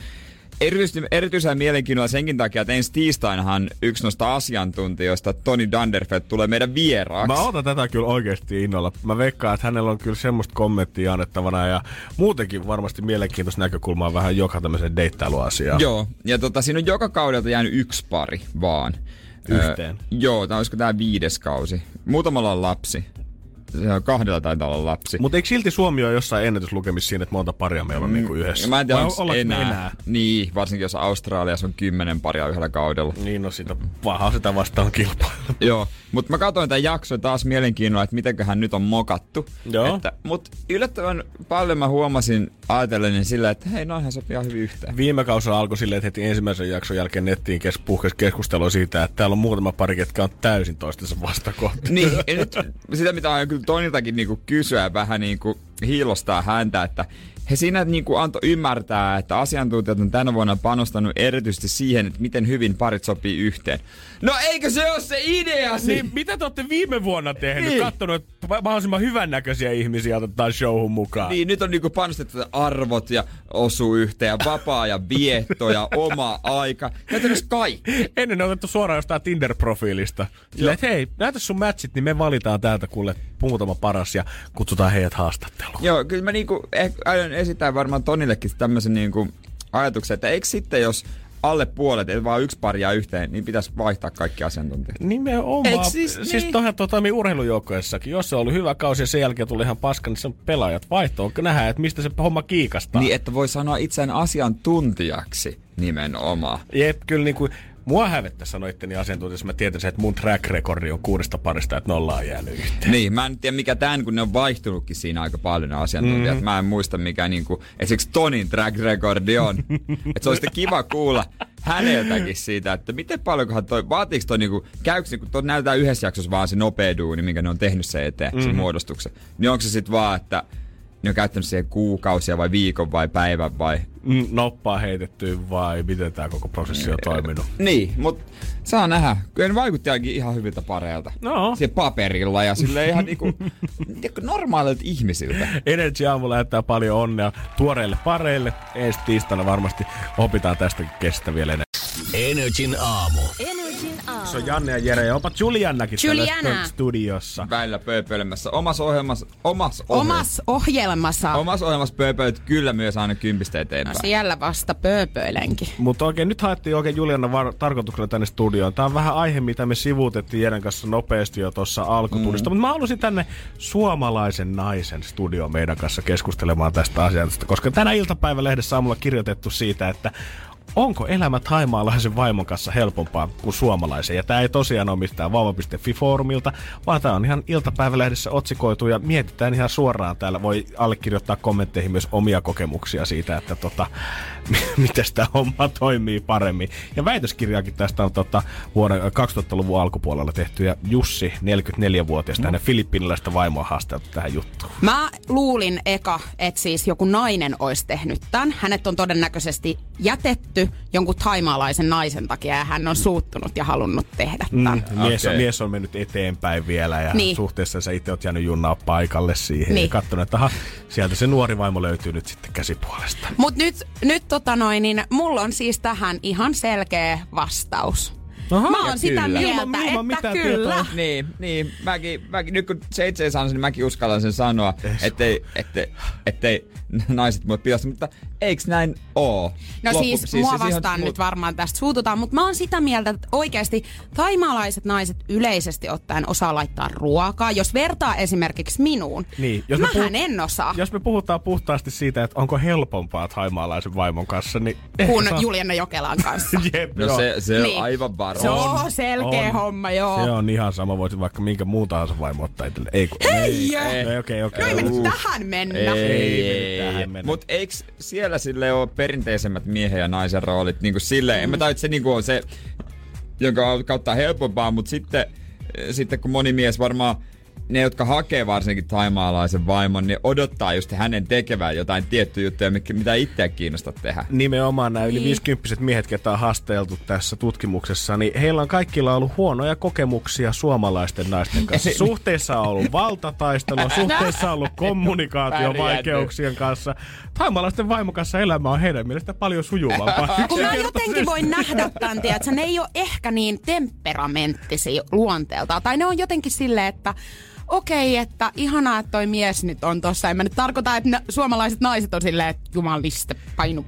Erityisesti, erityisen mielenkiinnolla senkin takia, että ensi tiistainahan yksi noista asiantuntijoista, Toni Danderfeld, tulee meidän vieraaksi. Mä otan tätä kyllä oikeasti innolla. Mä veikkaan, että hänellä on kyllä semmoista kommenttia annettavana ja muutenkin varmasti mielenkiintoista näkökulmaa vähän joka tämmöiseen deittailuasiaan. Joo, ja tota, siinä on joka kaudelta jäänyt yksi pari vaan. Yhteen. Ö, joo, tai olisiko tämä viides kausi. Muutamalla on lapsi. Kahdella taitaa olla lapsi. Mutta eikö silti Suomi ole jossain ennätyslukemissa siinä, että monta paria meillä on niinku yhdessä? Mä en tiedä, onko enää. enää. Niin, varsinkin jos Australiassa on kymmenen paria yhdellä kaudella. Niin, no sitä pahaa sitä vastaan kilpailu. Joo, mutta mä katsoin tämän jakson taas mielenkiinnolla, että mitenköhän nyt on mokattu. Joo. Että, mut yllättävän paljon mä huomasin ajatellen sillä, että hei, noihän sopii ihan hyvin yhteen. Viime kausilla alkoi silleen, että heti ensimmäisen jakson jälkeen nettiin kes- puhkesi keskustelua siitä, että täällä on muutama pari, ketkä on täysin toistensa vastakohtia. Niin, ja nyt sitä mitä on kyllä Toniltakin niinku kysyä vähän niinku hiilostaa häntä, että he siinä niinku antoi ymmärtää, että asiantuntijat on tänä vuonna panostanut erityisesti siihen, että miten hyvin parit sopii yhteen. No eikö se ole se idea siinä? Niin, mitä te olette viime vuonna tehnyt? Niin. Niin. Kattonut, että mahdollisimman hyvännäköisiä ihmisiä otetaan showhun mukaan. Niin, nyt on niinku panostettu että arvot ja osuu yhteen ja vapaa ja vietto ja oma aika. Käytännössä kaikki. Ennen on otettu suoraan jostain Tinder-profiilista. Silleen, että hei, näytä sun matchit, niin me valitaan täältä kuule muutama paras ja kutsutaan heidät haastatteluun. Joo, kyllä mä niinku eh, aion esittää varmaan Tonillekin tämmöisen niinku ajatuksen, että eikö sitten jos alle puolet, eli vaan yksi paria yhteen, niin pitäisi vaihtaa kaikki asiantuntijat. Nimenomaan. Eikö siis, siis- siis niin. toihan tuo toimii urheilujoukkoessakin. Jos se on ollut hyvä kausi ja sen jälkeen tuli ihan paska, niin sen pelaajat vaihtoo. Onko nähdä, että mistä se homma kiikastaa? Niin, että voi sanoa itseään asiantuntijaksi nimenomaan. Jep, kyllä niin kuin, mua hävettä sanoa itteni asiantuntijassa. Mä tietäisin, että mun track recordi on kuudesta parista, että nolla on jäänyt yhteen. Niin, mä en tiedä mikä tämän, kun ne on vaihtunutkin siinä aika paljon ne asiantuntijat. Mm. Mä en muista mikä niinku, esimerkiksi Tonin track recordi on. että se olisi kiva kuulla häneltäkin siitä, että miten paljonkohan toi, vaatiiko toi niinku, käykö niinku, toi näytetään yhdessä jaksossa vaan se nopea duuni, minkä ne on tehnyt se eteen, mm. sen muodostuksen. Niin onko se sitten vaan, että ne on käyttänyt siihen kuukausia vai viikon vai päivän vai... Noppaa heitetty vai miten tämä koko prosessi on toiminut? Niin, mutta saa nähdä. Kyllä ne vaikutti ainakin ihan hyviltä pareilta. No. Siihen paperilla ja sille ihan niinku tiedätkö, normaaleilta ihmisiltä. Energy Aamu lähettää paljon onnea tuoreille pareille. Ensi tiistaina varmasti opitaan tästäkin kestä vielä enemmän. Energin aamu. Energin on Janne ja Jere ja jopa Juliannakin Juliana. täällä studiossa. Väillä pööpöilemässä. Omassa ohjelmassa, omassa ohjelmassa, Omas ohjelmassa. omassa ohjelmassa pööpöilet kyllä myös aina kympistä No eteenpäin. siellä vasta pööpöilenkin. Mutta oikein, nyt haettiin oikein Juliana var- tarkoituksella tänne studioon. Tämä on vähän aihe, mitä me sivuutettiin Jeren kanssa nopeasti jo tuossa alkutunnista. Mm. Mutta mä halusin tänne suomalaisen naisen studioon meidän kanssa keskustelemaan tästä asiasta. Koska tänä iltapäivälehdessä aamulla kirjoitettu siitä, että onko elämä thaimaalaisen vaimon kanssa helpompaa kuin suomalaisen? Ja tämä ei tosiaan ole mistään vauva.fi-foorumilta, vaan tämä on ihan iltapäivälehdessä otsikoitu ja mietitään ihan suoraan täällä. Voi allekirjoittaa kommentteihin myös omia kokemuksia siitä, että tota, miten tämä homma toimii paremmin. Ja väitöskirjaakin tästä on tota, vuoden 2000-luvun alkupuolella tehty ja Jussi, 44-vuotias, no. hänen filippiniläistä vaimoa haasteltu tähän juttuun. Mä luulin eka, että siis joku nainen olisi tehnyt tämän. Hänet on todennäköisesti jätetty jonkun taimaalaisen naisen takia ja hän on suuttunut ja halunnut tehdä tämän. Mm, mies, on, mies on mennyt eteenpäin vielä ja Niin. niin. suhteessa sä itse oot jäänyt junnaa paikalle siihen Niin. ja katsonut, että aha, sieltä se nuori vaimo löytyy nyt sitten käsipuolesta. Mut nyt, nyt tota noin, niin mulla on siis tähän ihan selkeä vastaus. Aha, Mä oon sitä kyllä. mieltä, Ilman- ilman että kyllä. tietoa. Niin, niin mäkin, mäkin, nyt kun se itse saanut, niin mäkin uskallan sen sanoa, ettei, ettei, ettei naiset mulle pilasta, mutta eiks näin oo? No Loppu- siis, siis mua ihan- vastaan nyt varmaan tästä suututaan, mutta mä oon sitä mieltä, että oikeasti taimaalaiset naiset yleisesti ottaen osaa laittaa ruokaa. Jos vertaa esimerkiksi minuun, Niin, jos me mähän puhut- en osaa. Jos me puhutaan puhtaasti siitä, että onko helpompaa thaimaalaisen vaimon kanssa, niin... Kun Juliana Jokelan kanssa. Jep, No joo. se, se Niin. on aivan varma. Se on selkeä on. homma, joo. Se on ihan sama, voisit vaikka minkä muun tahansa vaimo ottaa itselle. Ei, kun, Hei! ei, ei, okei, okei. No ei tähän mennä. Ei me tähän mennä. Mut eiks siellä sille ole perinteisemmät miehen ja naisen roolit niinku silleen, en mä tajua, että se niinku on se, jonka kautta on helpompaa, mutta sitten, sitten kun moni mies varmaan ne, jotka hakee varsinkin taimaalaisen vaimon, niin odottaa just hänen tekevän jotain tiettyjä juttuja, mikä- mitä itseä kiinnostaa tehdä. Nimenomaan nämä yli Niin. 50 miehet, ketä on haasteltu tässä tutkimuksessa, niin heillä on kaikilla ollut huonoja kokemuksia suomalaisten naisten kanssa. Suhteessa on ollut valtataistelua, suhteessa on ollut kommunikaatiovaikeuksien kanssa. Taimalaisten vaimon kanssa elämä on heidän mielestä paljon sujuvampaa. Kun mä jotenkin voin nähdä tämän, että ne ei ole ehkä niin temperamenttisia luonteeltaan. Tai ne on jotenkin silleen, että okei, että ihanaa, että toi mies nyt on tossa. En mä nyt tarkoita, että ne, suomalaiset naiset on silleen, että jumaliste painu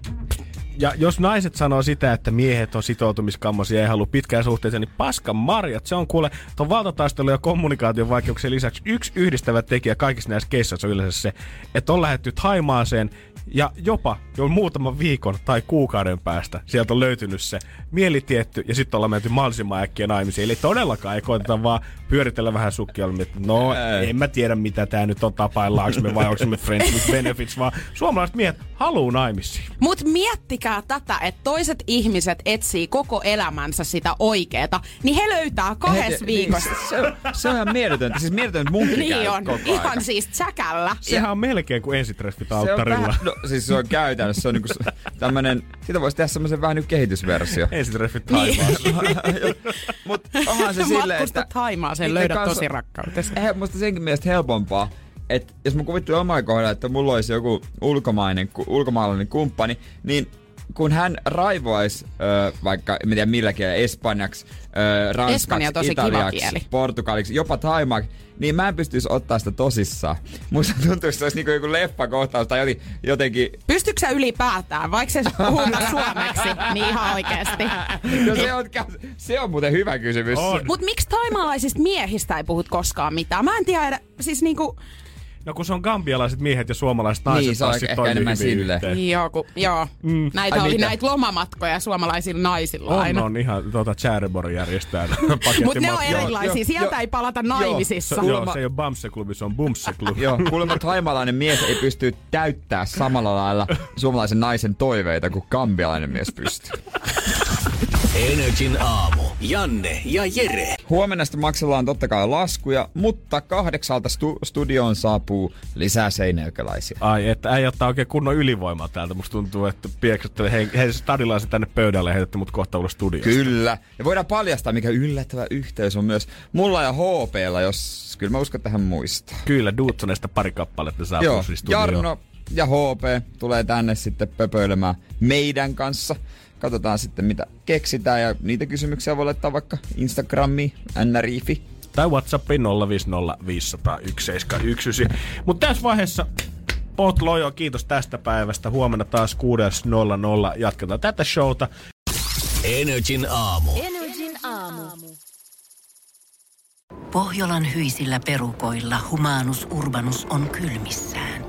Ja jos naiset sanoo sitä, että miehet on sitoutumiskammosia ja ei halua pitkään suhteeseen, niin paskan marjat. Se on kuule tuon valtataistelun ja kommunikaation vaikeuksien lisäksi yksi yhdistävä tekijä kaikissa näissä keisseissä on yleensä se, että on lähdetty Haimaaseen ja jopa jo muutaman viikon tai kuukauden päästä sieltä on löytynyt se mielitietty ja sitten ollaan menty mahdollisimman äkkiä naimisiin. Eli todellakaan ei koeteta vaan pyöritellä vähän sukkia, että no en mä tiedä mitä tää nyt on tapaillaanko me vai onko me friends with benefits, vaan suomalaiset miehet haluu naimisiin. Mut miettikää tätä, että toiset ihmiset etsii koko elämänsä sitä oikeeta, niin he löytää kahdessa viikossa. Niin, se, on, se on ihan mieletöntä. Siis mieletöntä munkin Niin on, koko ihan ajan. siis tsäkällä. Sehän on melkein kuin ensitreffit alttarilla. vähän, no siis se on käytännössä, se on niinku tämmönen, siitä voisi tehdä semmoisen vähän nyt kehitysversio. Ensitreffit Niin. Haimaassa. Mut onhan se silleen, että... Niiden löydät kanssa- tosi rakkautesi. Eh, musta senkin mielestä helpompaa, että jos mä kuvittelen omaa kohdalla, että mulla olisi joku ulkomainen, ulkomaalainen kumppani, niin kun hän raivoisi ö, vaikka, en tiedä millä kielellä, espanjaksi, ö, ranskaksi, Espanja tosi kiva italiaksi, kieli. portugaliksi, jopa taimaksi, niin mä en pystyisi ottaa sitä tosissaan. Musta tuntuu, että se olisi niinku joku leffakohtaus tai jotenkin, jotenkin Pystytkö sä ylipäätään, vaikka se puhuta suomeksi, niin ihan oikeesti. No se on, se on muuten hyvä kysymys. On. Mut miksi taimaalaisista miehistä ei puhut koskaan mitään? Mä en tiedä, siis niinku, No kun se on gambialaiset miehet ja suomalaiset naiset Niin, se on taas toimii enemmän hyvin silleen. yhteen. joo, ku, joo. Mm. näitä Ai oli mitä? näitä lomamatkoja suomalaisilla naisilla On, aina. on ihan tuota Chareborg järjestää Mutta ne on erilaisia, joo, sieltä joo. ei palata Se, naimisissa. joo, se ei ole Bamse-klubi, se on Bumse-klubi. Joo, kuulemma taimalainen mies ei pysty täyttää samalla lailla suomalaisen naisen toiveita kuin kambialainen mies pystyy. Energin aamu. Janne ja Jere. Huomenna sitten maksellaan totta kai laskuja, mutta kahdeksalta stu- studioon saapuu lisää seinäjökeläisiä. Ai, että ei ottaa oikein kunnon ylivoimaa täältä. Musta tuntuu, että pieksätte hei, hei stadilaisen tänne pöydälle ja heitätte mut kohta ulos studiosta. Kyllä. Ja voidaan paljastaa, mikä yllättävä yhteys on myös mulla ja HPlla, jos kyllä mä uskon, että hän muistaa. Kyllä, Duutsonesta pari kappaletta saa Joo, siis studioon. Jarno ja HP tulee tänne sitten pöpöilemään meidän kanssa. Katsotaan sitten mitä keksitään ja niitä kysymyksiä voi laittaa vaikka Instagramiin, nrifi. Tai Whatsappiin 050501719. Mutta tässä vaiheessa Pot Lojo, kiitos tästä päivästä. Huomenna taas 6.00 jatketaan tätä showta. Energin aamu. Energin aamu. Pohjolan hyisillä perukoilla humanus urbanus on kylmissään.